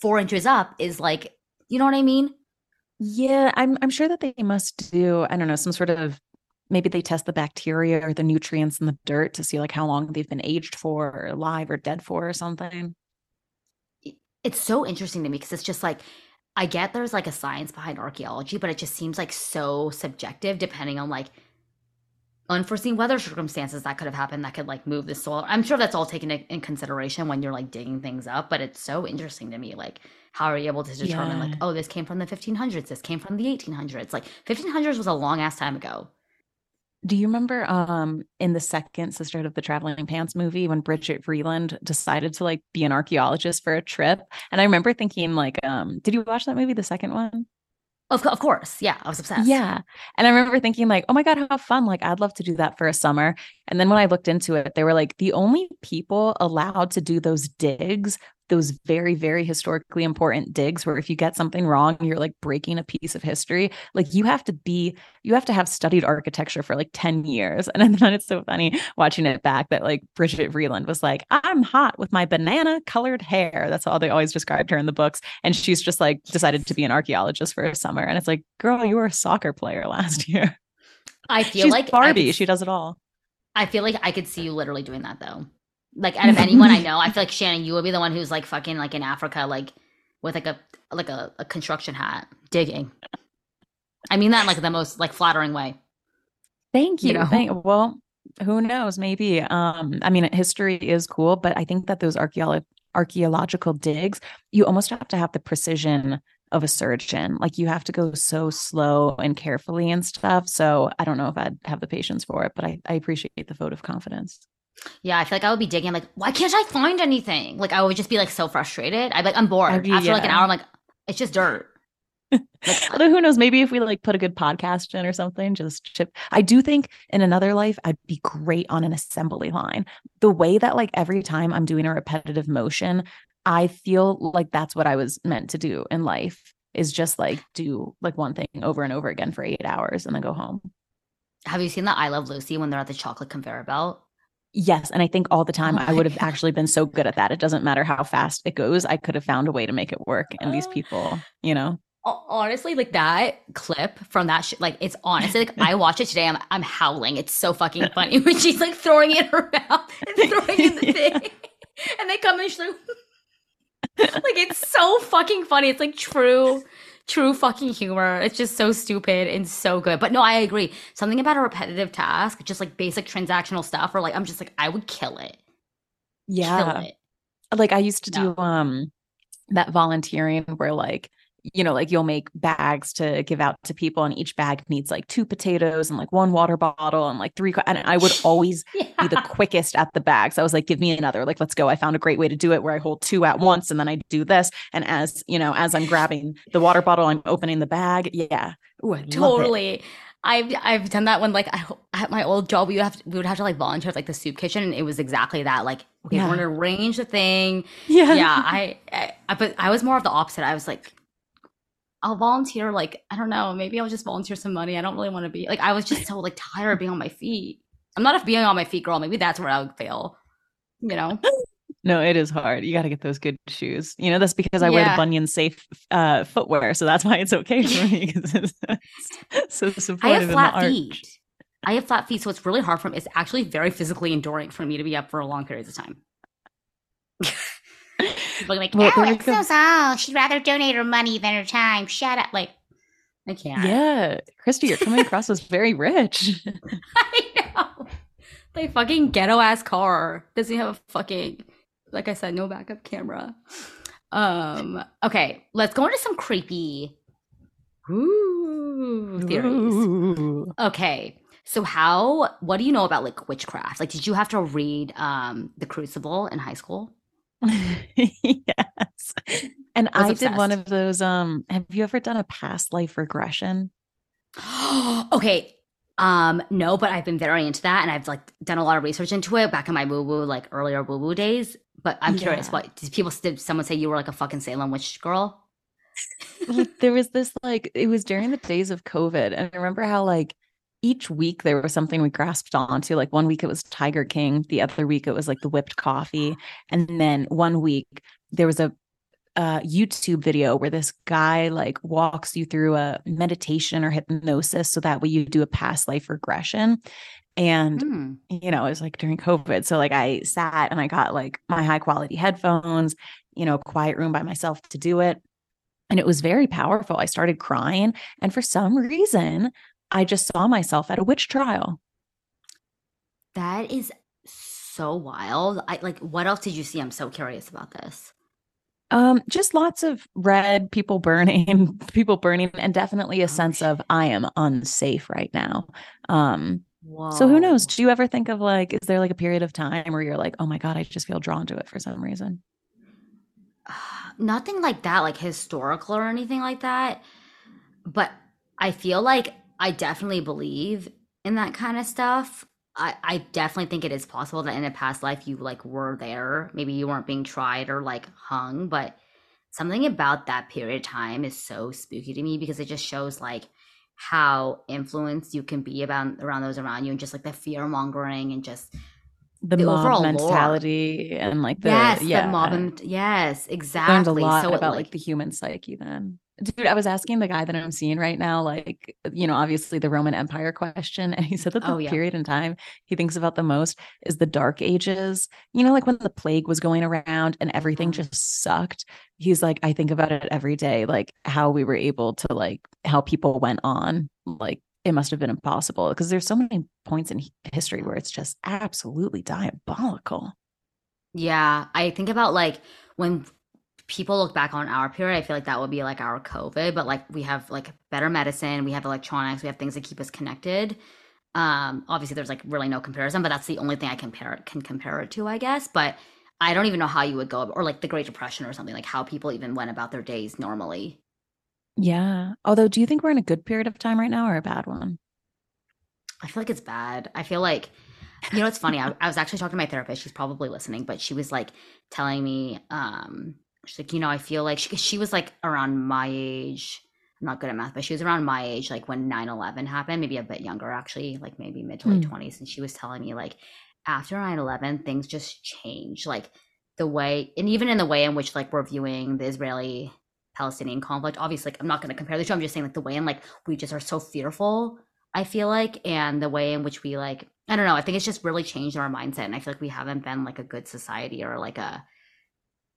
four inches up is like, you know what I mean? Yeah, I'm I'm sure that they must do, I don't know, some sort of maybe they test the bacteria or the nutrients in the dirt to see like how long they've been aged for or alive or dead for or something. It's so interesting to me because it's just like I get there's like a science behind archaeology, but it just seems like so subjective depending on like unforeseen weather circumstances that could have happened that could like move the soil. I'm sure that's all taken in consideration when you're like digging things up, but it's so interesting to me. Like, how are you able to determine, yeah. like, oh, this came from the 1500s, this came from the 1800s? Like, 1500s was a long ass time ago. Do you remember um in the second Sisterhood of the Traveling Pants movie when Bridget Vreeland decided to like be an archaeologist for a trip? And I remember thinking like um did you watch that movie the second one? Of, of course. Yeah. I was obsessed. Yeah. And I remember thinking, like, oh my God, how fun. Like, I'd love to do that for a summer. And then when I looked into it, they were like, the only people allowed to do those digs those very very historically important digs where if you get something wrong you're like breaking a piece of history like you have to be you have to have studied architecture for like 10 years. And then it's so funny watching it back that like Bridget Vreeland was like I'm hot with my banana colored hair. That's how they always described her in the books. And she's just like decided to be an archaeologist for a summer. And it's like girl you were a soccer player last year. I feel she's like Barbie. could, she does it all. I feel like I could see you literally doing that though like out of anyone I know, I feel like Shannon, you would be the one who's like fucking like in Africa, like with like a like a, a construction hat digging. I mean that in like the most like flattering way. Thank you. you know? Thank, well, who knows? Maybe. Um, I mean, history is cool, but I think that those archeolo- archaeological digs, you almost have to have the precision of a surgeon. Like you have to go so slow and carefully and stuff. So I don't know if I'd have the patience for it, but I, I appreciate the vote of confidence. Yeah, I feel like I would be digging. like, why can't I find anything? Like, I would just be like so frustrated. I'd be like, I'm bored. After yeah. like an hour, I'm like, it's just dirt. like, Although who knows? Maybe if we like put a good podcast in or something, just chip. I do think in another life, I'd be great on an assembly line. The way that like every time I'm doing a repetitive motion, I feel like that's what I was meant to do in life is just like do like one thing over and over again for eight hours and then go home. Have you seen the I Love Lucy when they're at the chocolate conveyor belt? Yes. And I think all the time oh I would have God. actually been so good at that. It doesn't matter how fast it goes. I could have found a way to make it work. And these oh. people, you know, honestly like that clip from that shit like it's honestly like i watch it today i'm i'm howling it's so fucking funny when she's like throwing it mouth and throwing in the thing and they come and she's like like it's so fucking funny it's like true true fucking humor. It's just so stupid and so good. But no, I agree. Something about a repetitive task, just like basic transactional stuff, or like I'm just like, I would kill it. Yeah. Kill it. Like I used to do um that volunteering where like you know, like you'll make bags to give out to people, and each bag needs like two potatoes and like one water bottle and like three. And I would always yeah. be the quickest at the bags. I was like, give me another. Like, let's go. I found a great way to do it where I hold two at once and then I do this. And as you know, as I'm grabbing the water bottle, I'm opening the bag. Yeah. Ooh, totally. I've I've done that when like I at my old job we would have to, we would have to like volunteer at like the soup kitchen and it was exactly that like okay yeah. we're gonna arrange the thing yeah yeah I, I but I was more of the opposite I was like I'll volunteer like I don't know, maybe I'll just volunteer some money. I don't really want to be like I was just so like tired of being on my feet. I'm not a being on my feet girl. Maybe that's where I would fail. You know. No, it is hard. You got to get those good shoes. You know, that's because I yeah. wear the bunion safe uh, footwear, so that's why it's okay for me because it's so supportive. I have flat feet. I have flat feet, so it's really hard for me. It's actually very physically enduring for me to be up for long periods of time. People like, well, Alex, so, so she'd rather donate her money than her time. Shut up. Like, I can't. Yeah. Christy, you're coming across as very rich. I know. Like fucking ghetto ass car. Doesn't have a fucking like I said, no backup camera. Um, okay, let's go into some creepy ooh, theories. Ooh. Okay. So how what do you know about like witchcraft? Like did you have to read um The Crucible in high school? yes. And I, I did one of those. Um, have you ever done a past life regression? okay. Um, no, but I've been very into that and I've like done a lot of research into it back in my woo woo, like earlier woo woo days. But I'm yeah. curious, what did people did someone say you were like a fucking Salem witch girl? there was this like it was during the days of COVID. And I remember how like each week there was something we grasped onto. Like one week it was Tiger King, the other week it was like the whipped coffee. And then one week there was a YouTube video where this guy like walks you through a meditation or hypnosis so that way you do a past life regression. And mm. you know, it was like during COVID. So like I sat and I got like my high quality headphones, you know, quiet room by myself to do it. And it was very powerful. I started crying. And for some reason, I just saw myself at a witch trial. That is so wild. I like what else did you see? I'm so curious about this. Um, just lots of red, people burning, people burning, and definitely a oh, sense of I am unsafe right now. Um, Whoa. so who knows? Do you ever think of like, is there like a period of time where you're like, oh my God, I just feel drawn to it for some reason? Nothing like that, like historical or anything like that. But I feel like I definitely believe in that kind of stuff. I, I definitely think it is possible that in a past life you like were there. Maybe you weren't being tried or like hung, but something about that period of time is so spooky to me because it just shows like how influenced you can be about around those around you and just like the fear mongering and just the, the mob mentality lore. and like the yes, yeah. the mob yes, exactly. Learned a lot so about like, like the human psyche then dude i was asking the guy that i'm seeing right now like you know obviously the roman empire question and he said that the oh, yeah. period in time he thinks about the most is the dark ages you know like when the plague was going around and everything mm-hmm. just sucked he's like i think about it every day like how we were able to like how people went on like it must have been impossible because there's so many points in history where it's just absolutely diabolical yeah i think about like when people look back on our period, I feel like that would be like our COVID, but like we have like better medicine, we have electronics, we have things that keep us connected. Um, obviously there's like really no comparison, but that's the only thing I compare it can compare it to, I guess. But I don't even know how you would go or like the Great Depression or something, like how people even went about their days normally. Yeah. Although do you think we're in a good period of time right now or a bad one? I feel like it's bad. I feel like you know it's funny. I, I was actually talking to my therapist. She's probably listening, but she was like telling me um she's like, you know, I feel like she, she was like around my age. I'm not good at math, but she was around my age, like when 9 11 happened, maybe a bit younger, actually, like maybe mid to late mm. 20s. And she was telling me, like, after 9 11, things just changed. Like, the way, and even in the way in which, like, we're viewing the Israeli Palestinian conflict, obviously, like, I'm not going to compare the two. I'm just saying, like, the way in, like, we just are so fearful, I feel like, and the way in which we, like, I don't know, I think it's just really changed our mindset. And I feel like we haven't been, like, a good society or, like, a,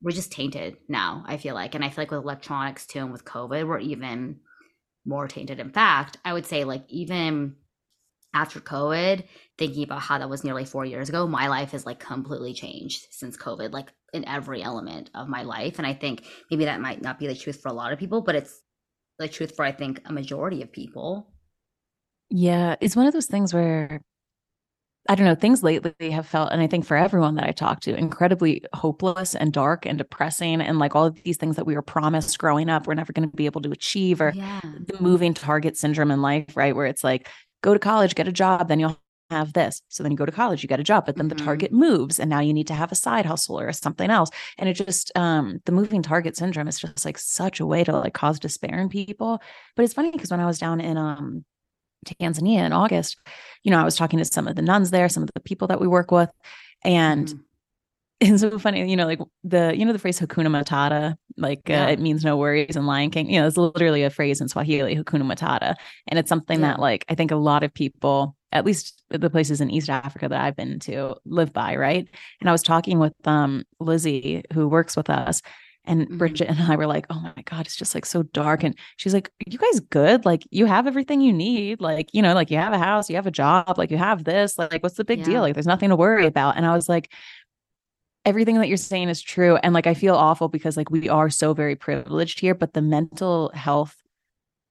we're just tainted now, I feel like. And I feel like with electronics too and with COVID, we're even more tainted. In fact, I would say like even after COVID, thinking about how that was nearly four years ago, my life has like completely changed since COVID, like in every element of my life. And I think maybe that might not be the truth for a lot of people, but it's the truth for I think a majority of people. Yeah, it's one of those things where I don't know, things lately have felt, and I think for everyone that I talk to, incredibly hopeless and dark and depressing. And like all of these things that we were promised growing up, we're never going to be able to achieve, or yeah. the moving target syndrome in life, right? Where it's like, go to college, get a job, then you'll have this. So then you go to college, you get a job, but then mm-hmm. the target moves and now you need to have a side hustle or something else. And it just um the moving target syndrome is just like such a way to like cause despair in people. But it's funny because when I was down in um Tanzania in August, you know, I was talking to some of the nuns there, some of the people that we work with, and mm. it's so funny, you know, like the you know the phrase Hakuna Matata, like uh, yeah. uh, it means no worries in Lion King. You know, it's literally a phrase in Swahili, Hakuna Matata, and it's something yeah. that like I think a lot of people, at least the places in East Africa that I've been to, live by, right? And I was talking with um Lizzie, who works with us, and mm-hmm. Bridget and I were like, oh my God, it's just like so dark. And she's like, you guys good? Like, you have everything you need. Like, you know, like you have a house, you have a job, like you have this. Like, what's the big yeah. deal? Like, there's nothing to worry about. And I was like, everything that you're saying is true. And like, I feel awful because like we are so very privileged here, but the mental health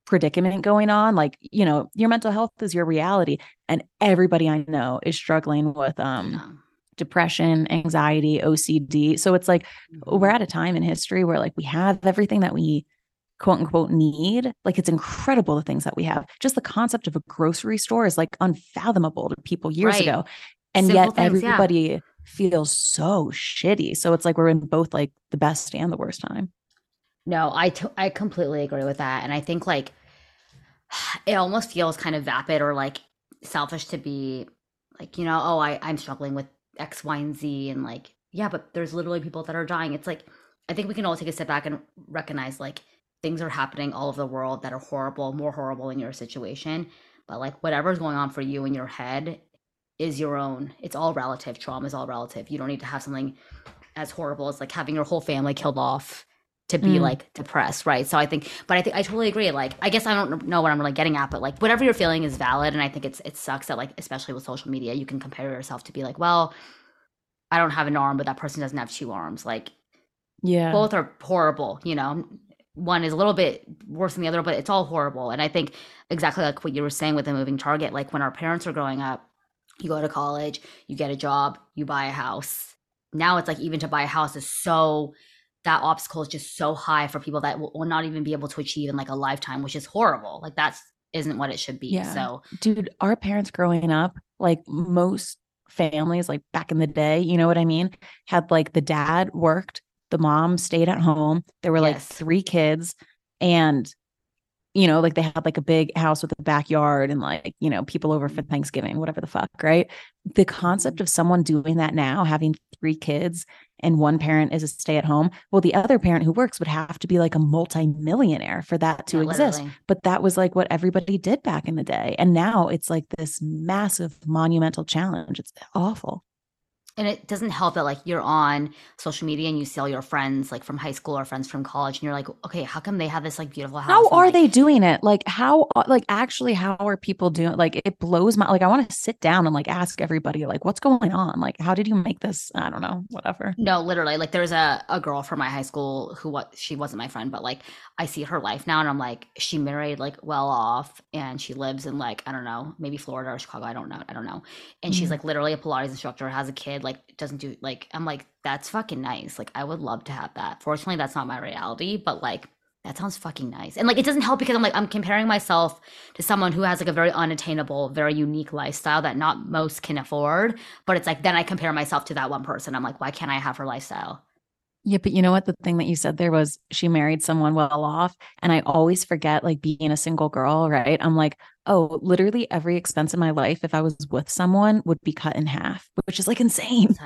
predicament going on, like, you know, your mental health is your reality. And everybody I know is struggling with, um, depression, anxiety, OCD. So it's like we're mm-hmm. at a time in history where like we have everything that we quote unquote need. Like it's incredible the things that we have. Just the concept of a grocery store is like unfathomable to people years right. ago. And Simple yet things, everybody yeah. feels so shitty. So it's like we're in both like the best and the worst time. No, I, t- I completely agree with that. And I think like it almost feels kind of vapid or like selfish to be like, you know, oh, I, I'm struggling with X, Y, and Z. And like, yeah, but there's literally people that are dying. It's like, I think we can all take a step back and recognize like things are happening all over the world that are horrible, more horrible in your situation. But like whatever's going on for you in your head is your own. It's all relative. Trauma is all relative. You don't need to have something as horrible as like having your whole family killed off to be mm. like depressed, right? So I think, but I think I totally agree. Like, I guess I don't know what I'm really getting at, but like whatever you're feeling is valid, and I think it's it sucks that like especially with social media, you can compare yourself to be like, well, I don't have an arm, but that person doesn't have two arms. Like, yeah, both are horrible. You know, one is a little bit worse than the other, but it's all horrible. And I think exactly like what you were saying with the moving target, like when our parents were growing up, you go to college, you get a job, you buy a house. Now it's like even to buy a house is so that obstacle is just so high for people that will, will not even be able to achieve in like a lifetime, which is horrible. Like that's isn't what it should be. Yeah. So, dude, our parents growing up, like most families, like back in the day, you know what I mean, had like the dad worked, the mom stayed at home. There were yes. like three kids, and you know, like they had like a big house with a backyard and like, you know, people over for Thanksgiving, whatever the fuck, right? The concept of someone doing that now, having three kids and one parent is a stay at home, well, the other parent who works would have to be like a multimillionaire for that to yeah, exist. Literally. But that was like what everybody did back in the day. And now it's like this massive monumental challenge. It's awful and it doesn't help that like you're on social media and you see all your friends like from high school or friends from college and you're like okay how come they have this like beautiful house? How and, are like, they doing it? Like how like actually how are people doing like it blows my like i want to sit down and like ask everybody like what's going on? Like how did you make this? I don't know whatever. No literally like there's a, a girl from my high school who what she wasn't my friend but like i see her life now and i'm like she married like well off and she lives in like i don't know maybe florida or chicago i don't know i don't know. And mm-hmm. she's like literally a pilates instructor has a kid like doesn't do like I'm like that's fucking nice. Like I would love to have that. Fortunately, that's not my reality, but like that sounds fucking nice. And like it doesn't help because I'm like I'm comparing myself to someone who has like a very unattainable, very unique lifestyle that not most can afford, but it's like then I compare myself to that one person. I'm like why can't I have her lifestyle? Yeah, but you know what? The thing that you said there was she married someone well off. And I always forget, like being a single girl, right? I'm like, oh, literally every expense in my life, if I was with someone, would be cut in half, which is like insane.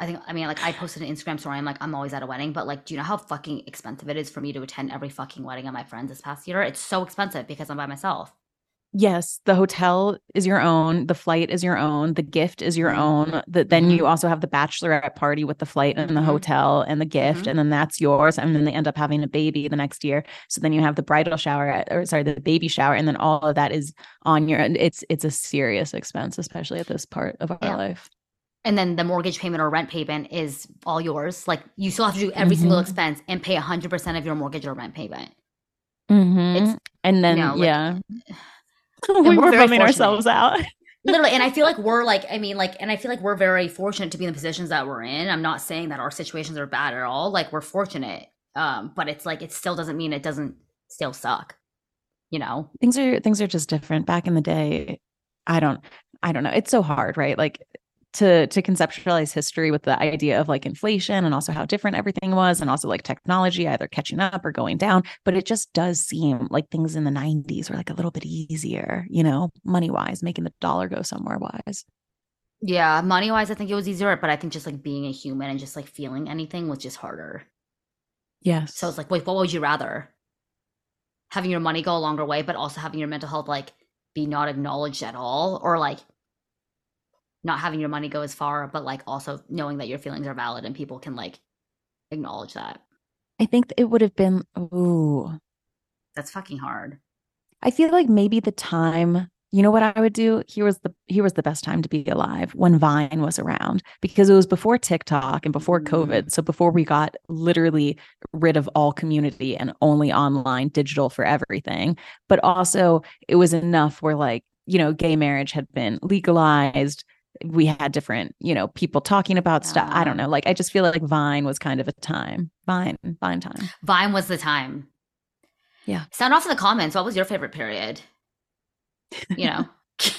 I think, I mean, like I posted an Instagram story. I'm like, I'm always at a wedding, but like, do you know how fucking expensive it is for me to attend every fucking wedding of my friends this past year? It's so expensive because I'm by myself. Yes, the hotel is your own, the flight is your own, the gift is your mm-hmm. own. The, then mm-hmm. you also have the bachelorette party with the flight and mm-hmm. the hotel and the gift, mm-hmm. and then that's yours. And then they end up having a baby the next year. So then you have the bridal shower, at, or sorry, the baby shower, and then all of that is on your. And it's it's a serious expense, especially at this part of our yeah. life. And then the mortgage payment or rent payment is all yours. Like you still have to do every single mm-hmm. expense and pay hundred percent of your mortgage or rent payment. Mm-hmm. It's and then you know, like, yeah we were bumming ourselves out. Literally, and I feel like we're like, I mean, like, and I feel like we're very fortunate to be in the positions that we're in. I'm not saying that our situations are bad at all. Like, we're fortunate, um, but it's like it still doesn't mean it doesn't still suck. You know, things are things are just different. Back in the day, I don't, I don't know. It's so hard, right? Like to to conceptualize history with the idea of like inflation and also how different everything was and also like technology either catching up or going down. But it just does seem like things in the 90s were like a little bit easier you know money wise making the dollar go somewhere wise. Yeah money wise i think it was easier but i think just like being a human and just like feeling anything was just harder. Yes. so it's like wait what would you rather? Having your money go a longer way but also having your mental health like be not acknowledged at all or like not having your money go as far, but like also knowing that your feelings are valid and people can like acknowledge that. I think it would have been ooh. That's fucking hard. I feel like maybe the time, you know what I would do? Here was the here was the best time to be alive when Vine was around because it was before TikTok and before COVID. Mm. So before we got literally rid of all community and only online digital for everything. But also it was enough where like, you know, gay marriage had been legalized we had different, you know, people talking about stuff. I don't know. Like I just feel like Vine was kind of a time. Vine, Vine time. Vine was the time. Yeah. Sound off in the comments. What was your favorite period? You know,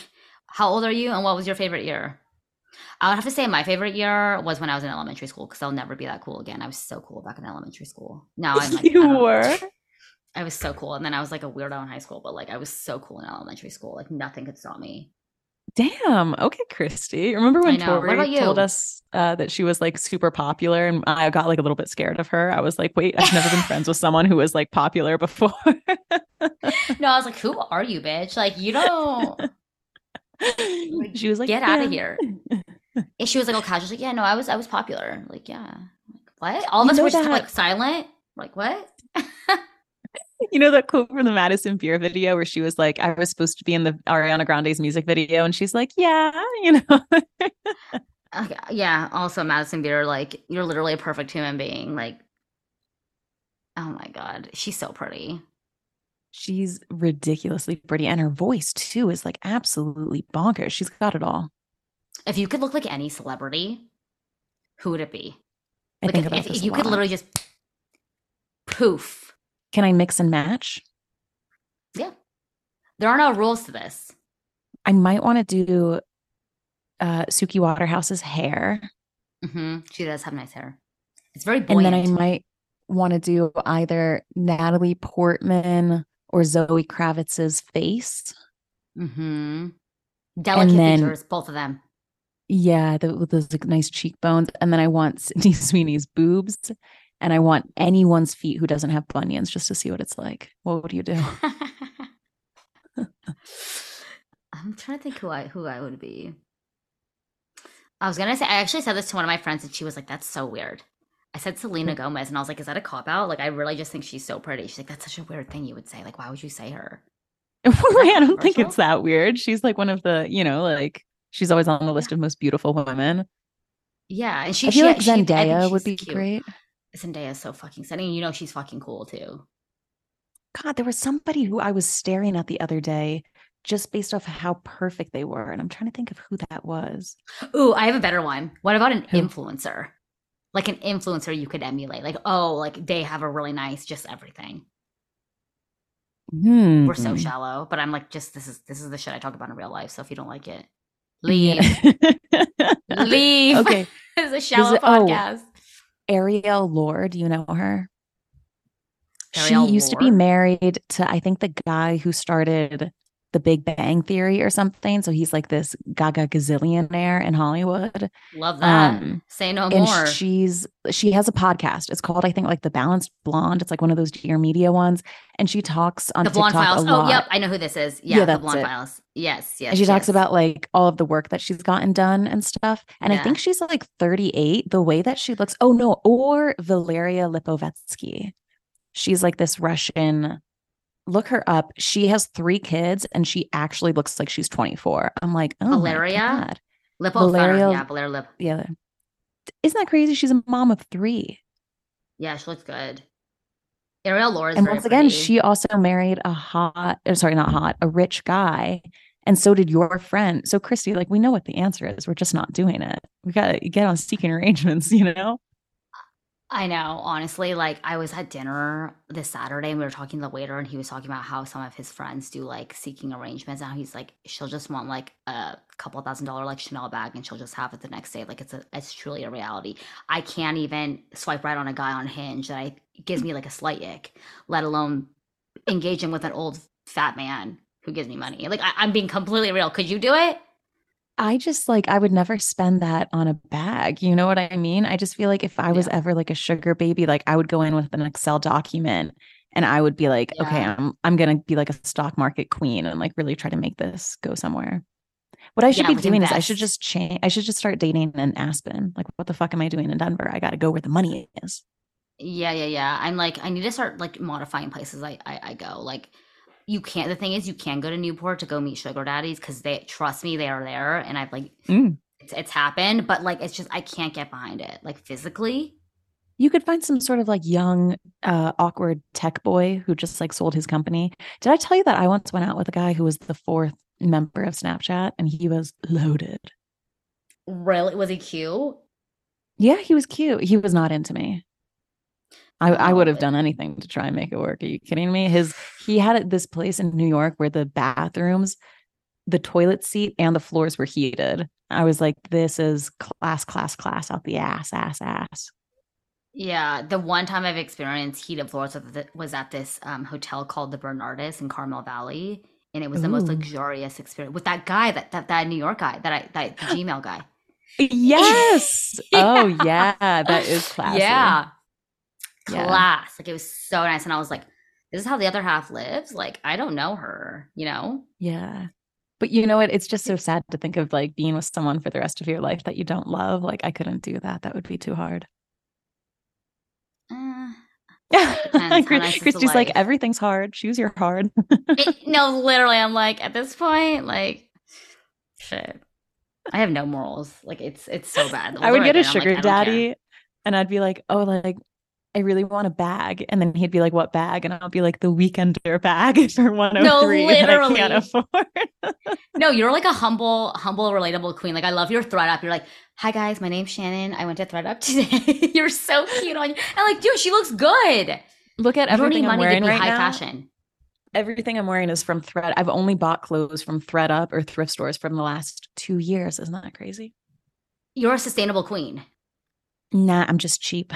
how old are you and what was your favorite year? I would have to say my favorite year was when I was in elementary school because I'll never be that cool again. I was so cool back in elementary school. Now I'm like you were. I was so cool, and then I was like a weirdo in high school, but like I was so cool in elementary school. Like nothing could stop me. Damn. Okay, Christy. Remember when Tori told us uh, that she was like super popular and I got like a little bit scared of her? I was like, wait, I've never been friends with someone who was like popular before. no, I was like, who are you, bitch? Like, you don't. she was like, get yeah. out of here. And she was like, oh, casual. Like, yeah, no, I was, I was popular. Like, yeah. Like, what? All of us were just like silent. Like, what? You know that quote from the Madison Beer video where she was like, I was supposed to be in the Ariana Grande's music video. And she's like, yeah, you know. yeah. Also, Madison Beer, like, you're literally a perfect human being. Like, oh my God. She's so pretty. She's ridiculously pretty. And her voice, too, is like absolutely bonkers. She's got it all. If you could look like any celebrity, who would it be? I like, if, if, if you could literally just poof can I mix and match? Yeah. There are no rules to this. I might want to do uh Suki Waterhouse's hair. Mm-hmm. She does have nice hair. It's very buoyant. And then I might want to do either Natalie Portman or Zoe Kravitz's face. Mm-hmm. Delicate and then, features, both of them. Yeah, the, with those like, nice cheekbones. And then I want Sydney Sweeney's boobs and I want anyone's feet who doesn't have bunions just to see what it's like. What would you do? I'm trying to think who I who I would be. I was gonna say I actually said this to one of my friends and she was like, "That's so weird." I said Selena. Gomez and I was like, "Is that a cop out?" Like, I really just think she's so pretty. She's like, "That's such a weird thing you would say. Like, why would you say her?" I don't think it's that weird. She's like one of the, you know, like she's always on the list of most beautiful women. Yeah, and she. I feel she, like Zendaya would be cute. great. Zendaya is so fucking stunning. You know she's fucking cool too. God, there was somebody who I was staring at the other day just based off how perfect they were. And I'm trying to think of who that was. Ooh, I have a better one. What about an who? influencer? Like an influencer you could emulate. Like, oh, like they have a really nice just everything. Hmm. We're so shallow, but I'm like, just this is this is the shit I talk about in real life. So if you don't like it, leave. Leave. Okay. it's a shallow it, oh, podcast. Oh, Arielle Lorre, you know her? Arielle she used to be married to, I think, the guy who started the Big Bang Theory or something. So he's like this gaga gazillionaire in Hollywood. Love that. Um, Say no and more. She's she has a podcast. It's called, I think, like the Balanced Blonde. It's like one of those Dear Media ones. And she talks on the Blonde TikTok Files. Oh, yep, I know who this is. Yeah, yeah the Blonde it. Files. Yes, yes. And she, she talks about like all of the work that she's gotten done and stuff. And yeah. I think she's like 38. The way that she looks. Oh no, or Valeria Lipovetsky. She's like this Russian look her up. She has three kids and she actually looks like she's 24. I'm like, oh Valeria Lip Valeria, yeah, Valeria Lip. Yeah. Isn't that crazy? She's a mom of three. Yeah, she looks good. Arielle Lorre And once again, she also married a hot, sorry, not hot, a rich guy. And so did your friend. So, Christy, like, we know what the answer is. We're just not doing it. We got to get on seeking arrangements, you know? I know, honestly, like I was at dinner this Saturday and we were talking to the waiter and he was talking about how some of his friends do like seeking arrangements and how he's like she'll just want like a couple thousand dollar like Chanel bag and she'll just have it the next day. Like it's a it's truly a reality. I can't even swipe right on a guy on Hinge that I gives me like a slight ick, let alone engaging with an old fat man who gives me money. Like I, I'm being completely real. Could you do it? I just like I would never spend that on a bag. You know what I mean? I just feel like if I was yeah. ever like a sugar baby, like I would go in with an Excel document and I would be like, yeah. okay, I'm I'm gonna be like a stock market queen and like really try to make this go somewhere. What I should yeah, be doing invest. is I should just change. I should just start dating in Aspen. Like, what the fuck am I doing in Denver? I got to go where the money is. Yeah, yeah, yeah. I'm like, I need to start like modifying places I I, I go. Like, you can't the thing is you can go to newport to go meet sugar daddies because they trust me they are there and i've like mm. it's, it's happened but like it's just i can't get behind it like physically. You could find some sort of like young uh awkward tech boy who just like sold his company. Did i tell you that i once went out with a guy who was the fourth member of snapchat and he was loaded? Really? Was he cute? Yeah he was cute. He was not into me I, I would have done anything to try and make it work. Are you kidding me? His he had this place in New York where the bathrooms the toilet seat and the floors were heated. I was like, this is class, class, class out the ass, ass, ass. Yeah, the one time I've experienced heated floors was at this um, hotel called the Bernardus in Carmel Valley, and it was the Ooh. most luxurious experience with that guy, that that, that New York guy, that I that Gmail guy. Yes. yeah. Oh yeah, that is classy. Yeah. Class. Like it was so nice, and I was like, "This is how the other half lives." Like I don't know her, you know? Yeah. But you know what? It's just so sad to think of like being with someone for the rest of your life that you don't love. Like I couldn't do that. That would be too hard. Uh, yeah, Christy's like everything's hard. Choose your hard. it, no, literally, I'm like at this point, like shit. I have no morals. Like it's it's so bad. I would get a sugar like, daddy, and I'd be like, oh, like I really want a bag. And then he'd be like, What bag? And I'll be like, The weekender bag for 103 no, literally. Oh I can't afford. no, you're like a humble, humble, relatable queen. Like I love your ThredUp. You're like, Hi guys, my name's Shannon. I went to ThredUp today. you're so cute on you. And like, dude, she looks good. Look at everything I'm wearing right high now. fashion. Everything I'm wearing is from Thread. I've only bought clothes from ThredUp or thrift stores from the last two years. Isn't that crazy? You're a sustainable queen. Nah, I'm just cheap.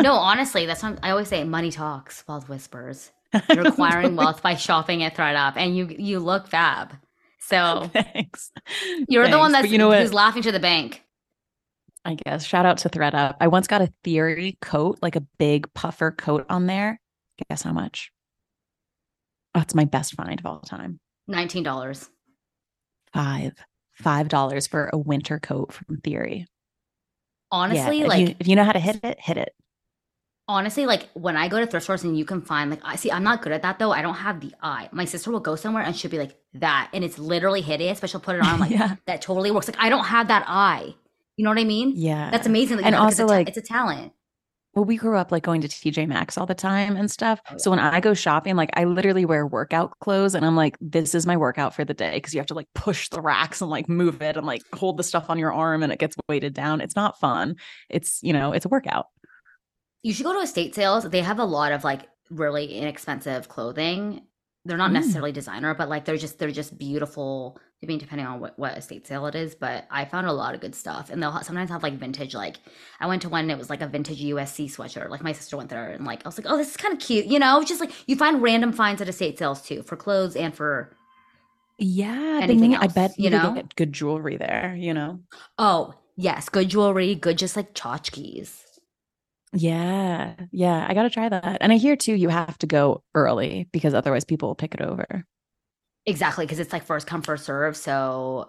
no, honestly, that's what I always say. Money talks, wealth whispers. You're acquiring wealth by shopping at ThredUp, and you you look fab. So thanks. You're thanks. the one that's you know who's laughing to the bank. I guess. Shout out to ThredUp. I once got a theory coat, like a big puffer coat on there. Guess how much? That's my best find of all time. Nineteen dollars. Five. Five dollars for a winter coat from Theory honestly, yeah, if like you, if you know how to hit it, hit it. Honestly, like when I go to thrift stores and you can find like I see I'm not good at that though. I don't have the eye. My sister will go somewhere and she'll be like that, and it's literally hideous, but she'll put it on like yeah. that totally works. Like I don't have that eye. You know what I mean? Yeah, that's amazing. And also like it's a talent. Well, we grew up like going to TJ Maxx all the time and stuff. Oh, so when I go shopping, like I literally wear workout clothes and I'm like, this is my workout for the day because you have to like push the racks and like move it and like hold the stuff on your arm and it gets weighted down. It's not fun. It's, you know, it's a workout. You should go to estate sales. They have a lot of like really inexpensive clothing. They're not mm. necessarily designer, but like they're just they're just beautiful I mean, depending on what, what estate sale it is, but I found a lot of good stuff. And they'll sometimes have like vintage, like I went to one and it was like a vintage USC sweatshirt. Like my sister went there and like I was like, oh, this is kind of cute. You know, it's just like you find random finds at estate sales too for clothes and for yeah, anything else, I bet you, you know get good jewelry there. You know. Oh yes, good jewelry, good just like tchotchkes. Yeah, yeah, I got to try that. And I hear too, you have to go early because otherwise people will pick it over. Exactly, because it's like first come first serve. So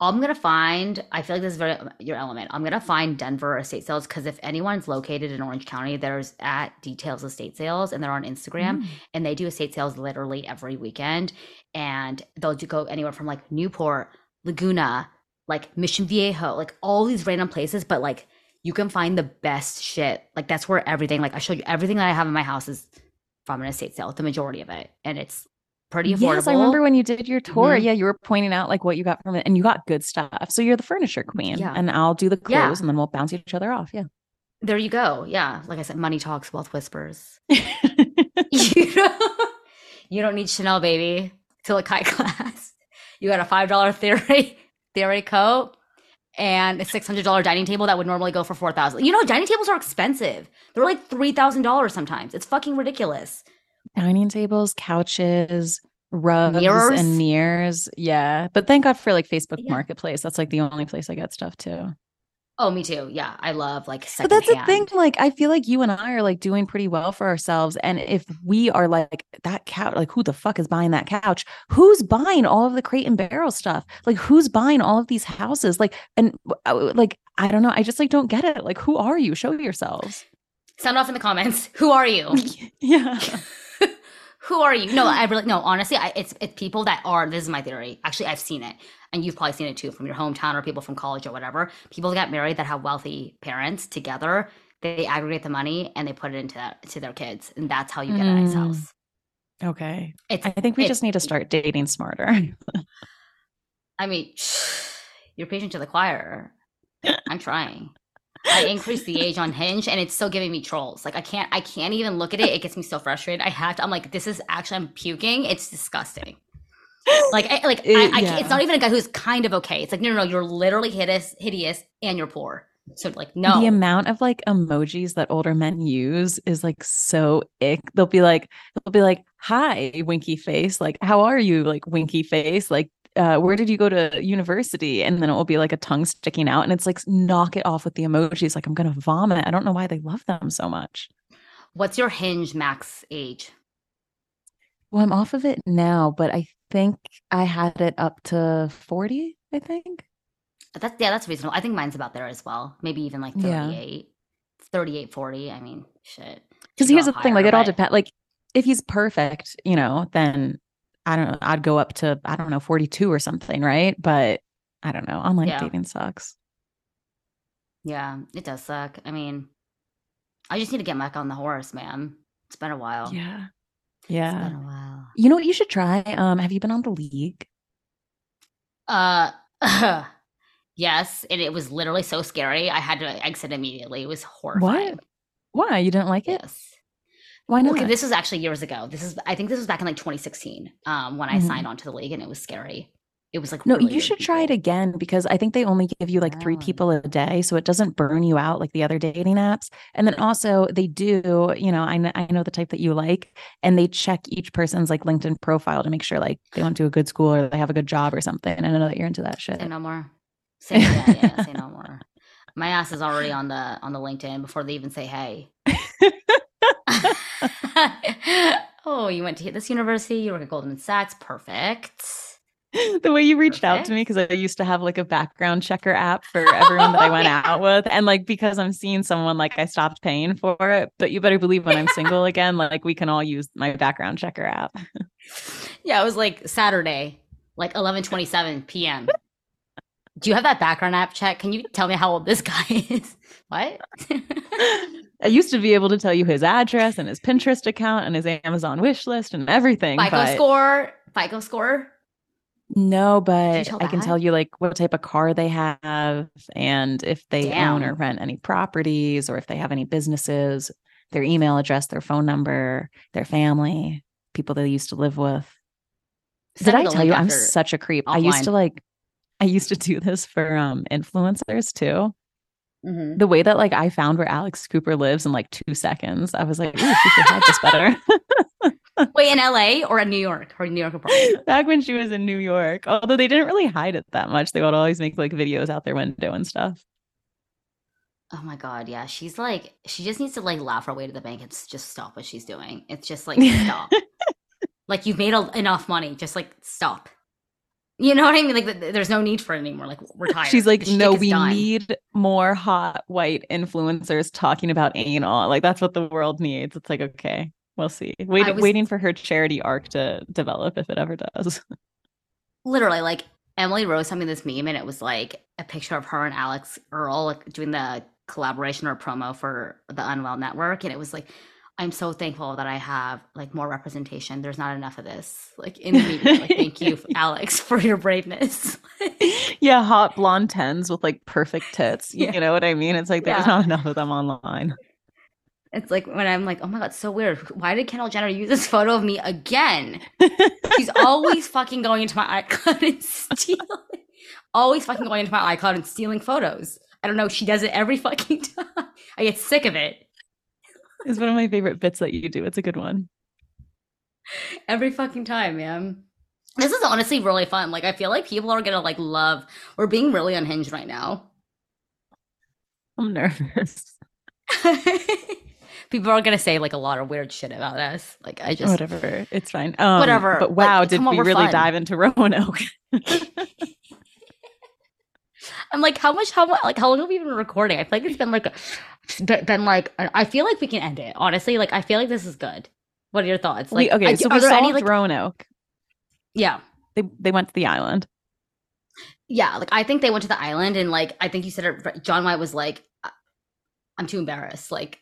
I'm gonna find. I feel like this is very your element. I'm gonna find Denver estate sales because if anyone's located in Orange County, there's at Details Estate Sales, and they're on Instagram, mm. and they do estate sales literally every weekend, and they'll do go anywhere from like Newport, Laguna, like Mission Viejo, like all these random places, but like you can find the best shit. Like that's where everything. Like I showed you everything that I have in my house is from an estate sale, the majority of it, and it's pretty affordable. Yes, I remember when you did your tour. Mm-hmm. Yeah, you were pointing out like what you got from it, and you got good stuff. So you're the furniture queen, yeah. and I'll do the clothes, yeah. and then we'll bounce each other off. Yeah. There you go. Yeah, like I said, money talks, wealth whispers. you, don't, you don't need Chanel, baby, to look high class. You got a five dollar theory theory coat and a six hundred dollar dining table that would normally go for four thousand. You know, dining tables are expensive. They're like three thousand dollars sometimes. It's fucking ridiculous dining tables, couches, rugs, mirrors. and mirrors. Yeah. But thank God for like Facebook yeah. Marketplace. That's like the only place I get stuff too. Oh, me too. Yeah. I love like But that's the thing. Like, I feel like you and I are like doing pretty well for ourselves. And if we are like that couch, like who the fuck is buying that couch? Who's buying all of the crate and barrel stuff? Like, who's buying all of these houses? Like, and uh, like, I don't know. I just like don't get it. Like, who are you? Show yourselves. Sound off in the comments. Who are you? yeah who are you? No, I really no. Honestly, I, it's it's people that are. This is my theory. Actually, I've seen it, and you've probably seen it too from your hometown or people from college or whatever. People that get married that have wealthy parents together. They aggregate the money and they put it into that, to their kids, and that's how you get mm. a nice mm. house. Okay, it's, I think we just need to start dating smarter. I mean, you're preaching to the choir. I'm trying. I increased the age on Hinge and it's still giving me trolls. Like I can't I can't even look at it. It gets me so frustrated. I have to I'm like, this is actually I'm puking. It's disgusting. Like, I, like it, I, I yeah. it's not even a guy who's kind of okay. It's like, no, no, no, you're literally hideous, hideous, and you're poor. So like, no. The amount of like emojis that older men use is like so ick. They'll be like, they'll be like, "Hi, winky face." Like, how are you? Like, winky face. Like, uh, where did you go to university? And then it will be like a tongue sticking out, and it's like, knock it off with the emojis. Like, I'm gonna vomit. I don't know why they love them so much. What's your hinge max age? Well, I'm off of it now, but I think I had it up to 40, I think. That's yeah, that's reasonable. I think mine's about there as well. Maybe even like 38. Yeah. 38, 40. I mean, shit. Because here's the higher, thing, like it all depends. Like if he's perfect, you know, then I don't know, I'd go up to, I don't know, 42 or something, right? But I don't know. Online yeah. dating sucks. Yeah, it does suck. I mean, I just need to get back on the horse, man. It's been a while. Yeah. Yeah. It's been a while. You know what you should try? Um, have you been on the league? Uh yes. And it was literally so scary. I had to exit immediately. It was horrifying. What? Why? You didn't like it? Yes. Why not? Okay, this was actually years ago. This is I think this was back in like 2016, um, when I mm-hmm. signed on to the league and it was scary. It was like no really you should people. try it again because i think they only give you like three people a day so it doesn't burn you out like the other dating apps. And then also they do you know I, know, I know the type that you like and they check each person's like linkedin profile to make sure like they went to a good school or they have a good job or something. And i know that you're into that shit. say no more. Say yeah, yeah say no more. My ass is already on the on the linkedin before they even say hey oh you went to hit this university you work at goldman sachs perfect the way you reached out to me because I used to have like a background checker app for everyone that I went out with. And like because I'm seeing someone like I stopped paying for it. But you better believe when I'm single again, like we can all use my background checker app. yeah, it was like Saturday, like 11 27 PM. Do you have that background app check? Can you tell me how old this guy is? what? I used to be able to tell you his address and his Pinterest account and his Amazon wish list and everything. FICO but... score, FICO score. No, but I can tell you like what type of car they have and if they Damn. own or rent any properties or if they have any businesses, their email address, their phone number, their family, people they used to live with. Did I tell you I'm such a creep? Offline. I used to like I used to do this for um influencers too. Mm-hmm. The way that like I found where Alex Cooper lives in like two seconds, I was like, "Ooh, she should hide this better." Wait, in LA or in New York? Or New York apartment? Back when she was in New York. Although they didn't really hide it that much. They would always make like videos out their window and stuff. Oh my god, yeah. She's like she just needs to like laugh her way to the bank and just stop what she's doing. It's just like stop. like you've made a- enough money, just like stop. You know what I mean? Like there's no need for it anymore. Like we're tired. She's like, no, we done. need more hot white influencers talking about anal. Like that's what the world needs. It's like okay, We'll see. Wait, was, waiting for her charity arc to develop if it ever does. Literally, like Emily Rose sent me this meme, and it was like a picture of her and Alix Earle like, doing the collaboration or promo for the Unwell Network, and it was like, I'm so thankful that I have like more representation. There's not enough of this, like in the media. Like, thank you, Alex, for your braveness. yeah, hot blonde tens with like perfect tits. Yeah. You know what I mean? It's like there's yeah. not enough of them online. It's like when I'm like, oh my god, so weird. Why did Kendall Jenner use this photo of me again? She's always fucking going into my iCloud and stealing. always fucking going into my iCloud and stealing photos. I don't know. She does it every fucking time. I get sick of it. It's one of my favorite bits that you do. It's a good one. Every fucking time, man. This is honestly really fun. Like I feel like people are gonna like love. We're being really unhinged right now. I'm nervous people are gonna say like a lot of weird shit about us. Like I just whatever, it's fine. Um, whatever. But wow, like, did we really fun. dive into Roanoke? I'm like, how much? How much? Like, how long have we been recording? I feel like it's been like, been like. I feel like we can end it. Honestly, like I feel like this is good. What are your thoughts? Like, okay, so we solved any, like, Roanoke. Yeah, they they went to the island. Yeah, like I think they went to the island, and like I think you said it. John White was like, "I'm too embarrassed." Like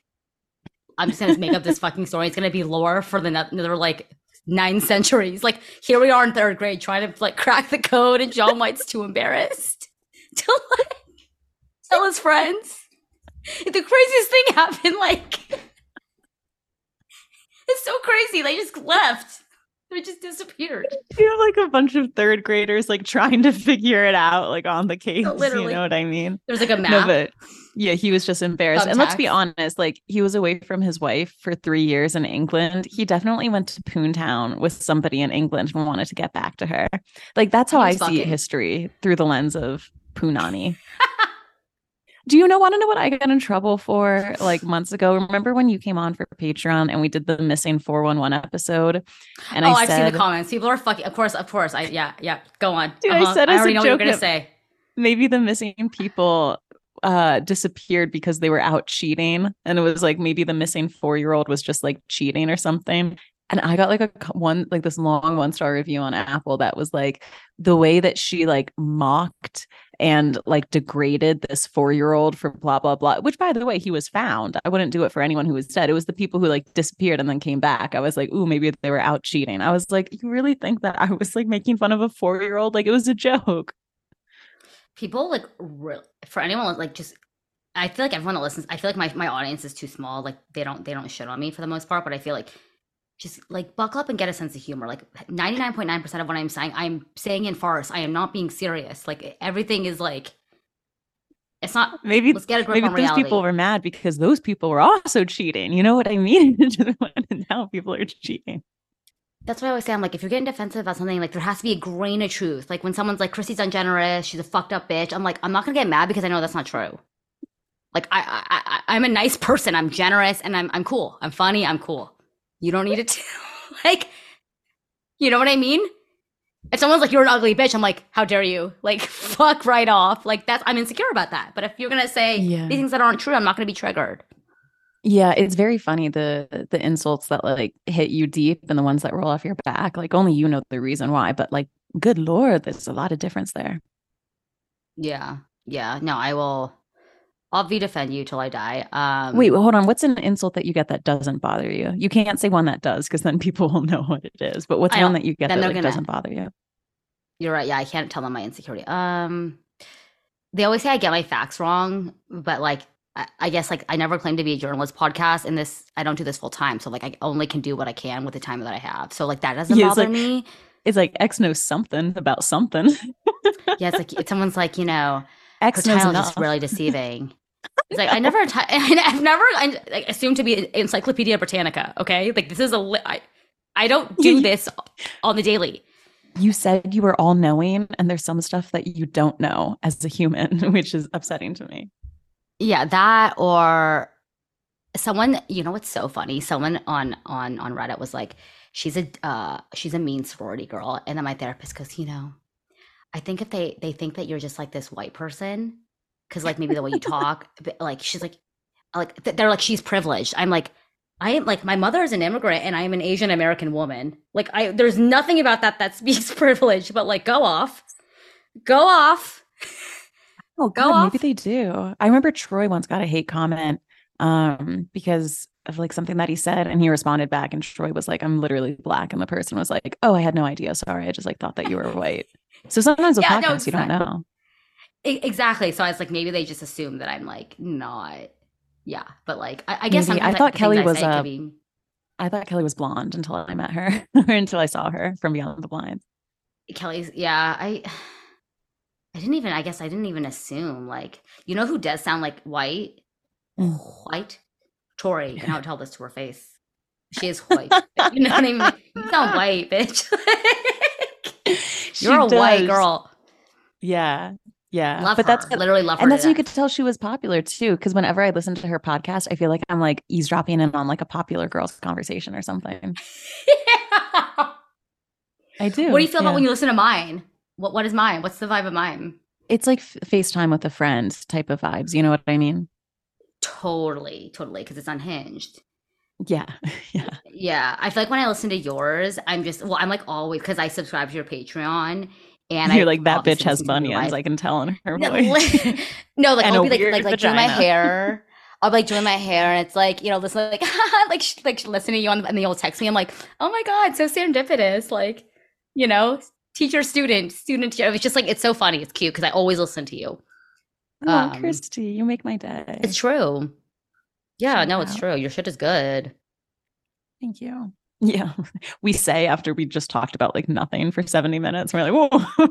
I'm just gonna make up this fucking story. It's gonna be lore for the another like nine centuries. Like here we are in third grade trying to like crack the code, and John White's too embarrassed to like tell his friends. The craziest thing happened. Like it's so crazy. They just left. They just disappeared. You have like a bunch of third graders like trying to figure it out, like on the case. Literally. You know what I mean? There's like a map. No, but yeah, he was just embarrassed. Thumbtacks. And let's be honest, like he was away from his wife for three years in England. He definitely went to Poontown with somebody in England and wanted to get back to her. Like that's how I fucking. see history through the lens of Poonani. Do you know want to know what I got in trouble for like months ago? Remember when you came on for Patreon and we did the missing 411 episode? And oh, I have seen the comments. People are fucking of course, of course. I yeah, yeah. Go on. Dude, uh-huh. I said I already know what you're gonna say. Maybe the missing people uh disappeared because they were out cheating and it was like maybe the missing four year old was just like cheating or something and I got like a one like this long one star review on Apple that was like the way that she like mocked and like degraded this four year old for blah blah blah. Which by the way, he was found. I wouldn't do it for anyone who was dead. It was the people who like disappeared and then came back. I was like, ooh, maybe they were out cheating. I was like, you really think that I was like making fun of a four year old? Like it was a joke. People like re- for anyone like just I feel like everyone that listens, I feel like my, my audience is too small. Like they don't they don't shit on me for the most part, but I feel like just like buckle up and get a sense of humor. Like 99.9% of what I'm saying, I'm saying in farce. I am not being serious. Like everything is like it's not maybe let's get a grip maybe on those reality. people were mad because those people were also cheating. You know what I mean? and now people are cheating. That's why I always say. I'm like, if you're getting defensive about something, like there has to be a grain of truth. Like when someone's like, Chrissy's ungenerous, she's a fucked up bitch. I'm like, I'm not gonna get mad because I know that's not true. Like I, I, I I'm a nice person. I'm generous and I'm I'm cool. I'm funny. I'm cool. You don't need it to. like, you know what I mean? If someone's like, you're an ugly bitch, I'm like, how dare you? Like, fuck right off. Like, that's, I'm insecure about that. But if you're going to say yeah. these things that aren't true, I'm not going to be triggered. Yeah, it's very funny the the insults that like hit you deep and the ones that roll off your back. Like only you know the reason why, but like good lord, there's a lot of difference there. Yeah. Yeah. No, I will I'll V defend you till I die. Um, Wait, well, hold on. What's an insult that you get that doesn't bother you? You can't say one that does because then people will know what it is. But what's one that you get that like, gonna, doesn't bother you? You're right. Yeah, I can't tell them my insecurity. Um, they always say I get my facts wrong, but like I, I guess like I never claim to be a journalist podcast, and this I don't do this full time, so like I only can do what I can with the time that I have. So like that doesn't yeah, bother like, me. It's like X knows something about something. yeah, it's like it's someone's like you know X her title is really deceiving. It's like I never, t- I've never I, like, assumed to be Encyclopedia Britannica. Okay, like this is a, li- I, I don't do this on the daily. You said you were all knowing, and there's some stuff that you don't know as a human, which is upsetting to me. Yeah, that or someone. You know what's so funny? Someone on on on Reddit was like, "She's a uh, she's a mean sorority girl," and then my therapist goes, "You know, I think if they they think that you're just like this white person." Because like maybe the way you talk, like she's like, like they're like she's privileged. I'm like, I am like my mother is an immigrant and I am an Asian American woman. Like I, there's nothing about that that speaks privilege. But like, go off, go off. Oh, God, go off. maybe they do. I remember Troy once got a hate comment um because of like something that he said and he responded back and Troy was like I'm literally black and the person was like oh I had no idea sorry I just like thought that you were white so sometimes with yeah, podcasts no, you don't know Exactly. So I was like, maybe they just assume that I'm like not. Yeah, but like I, I guess I thought Kelly was. Uh, be... I thought Kelly was blonde until I met her, or until I saw her from Beyond the Blinds. Kelly's. Yeah, I. I didn't even. I guess I didn't even assume. Like, you know who does sound like white? Mm. White. Tori, and I'll tell this to her face. She is white. you know what I mean? You sound white, bitch. You're a does. white girl. Yeah. Yeah. Love but her. that's literally love her. And that's how you could tell she was popular too. Cause whenever I listen to her podcast, I feel like I'm like eavesdropping in on like a popular girl's conversation or something. yeah. I do. What do you feel yeah. about when you listen to mine? What what is mine? What's the vibe of mine? It's like FaceTime with a friend type of vibes. You know what I mean? Totally, totally. Cause it's unhinged. Yeah. Yeah. Yeah. I feel like when I listen to yours, I'm just well, I'm like always because I subscribe to your Patreon and you're I like that bitch has bunions. I can tell in her voice. no, like I'll be like like, like doing my hair. I'll be like doing my hair, and it's like you know, listen like like like listening to you on, and you'll text me. I'm like, oh my god, so serendipitous. Like, you know, teacher student student. Teacher. It's just like it's so funny. It's cute because I always listen to you. Oh, um, Christy, you make my day. It's true. Yeah, no, it's true. Your shit is good. Thank you. Yeah. We say after we just talked about like nothing for 70 minutes. We're like, whoa.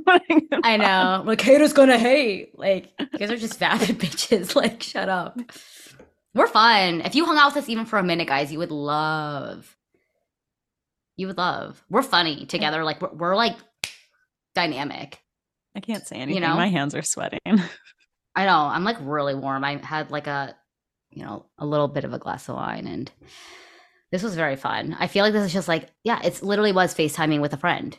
I know. Like, haters gonna hate. Like, you guys are just vapid bitches. Like, shut up. We're fun. If you hung out with us even for a minute, guys, you would love. You would love. We're funny together. Like, we're, we're like dynamic. I can't say anything. You know? My hands are sweating. I know. I'm like really warm. I had like a, you know, a little bit of a glass of wine and this was very fun. I feel like this is just like, yeah, it's literally was FaceTiming with a friend.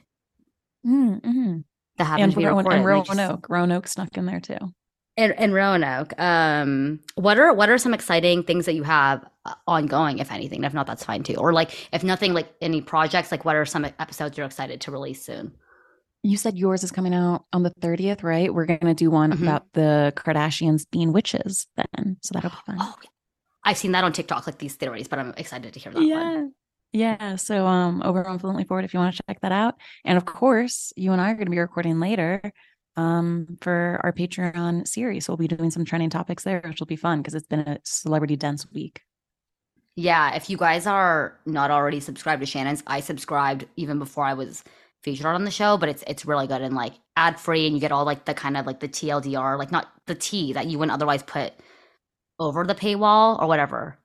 Mm-hmm. That happened and to be recorded. And Roanoke. Just... Roanoke snuck in there too. And, and Roanoke, um, what are what are some exciting things that you have uh, ongoing, if anything? If not, that's fine too. Or like, if nothing, like any projects, like what are some episodes you're excited to release soon? You said yours is coming out on the 30th, right? We're going to do one mm-hmm. about the Kardashians being witches then. So that'll be fun. Oh, I've seen that on TikTok, like these theories, but I'm excited to hear that yeah. one. Yeah. So um over on Fluently Forward if you want to check that out. And of course, you and I are going to be recording later um for our Patreon series. So we'll be doing some trending topics there, which will be fun because it's been a celebrity dense week. Yeah. If you guys are not already subscribed to Shannon's, I subscribed even before I was featured on the show, but it's it's really good and like ad free and you get all like the kind of like the TLDR, like not the T that you wouldn't otherwise put over the paywall or whatever.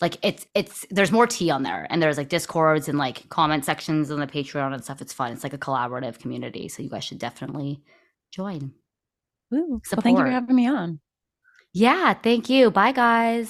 Like it's it's there's more tea on there and there's like discords and like comment sections on the Patreon and stuff. It's fun. It's like a collaborative community. So you guys should definitely join. Ooh, well, thank you for having me on. Yeah, thank you. Bye guys.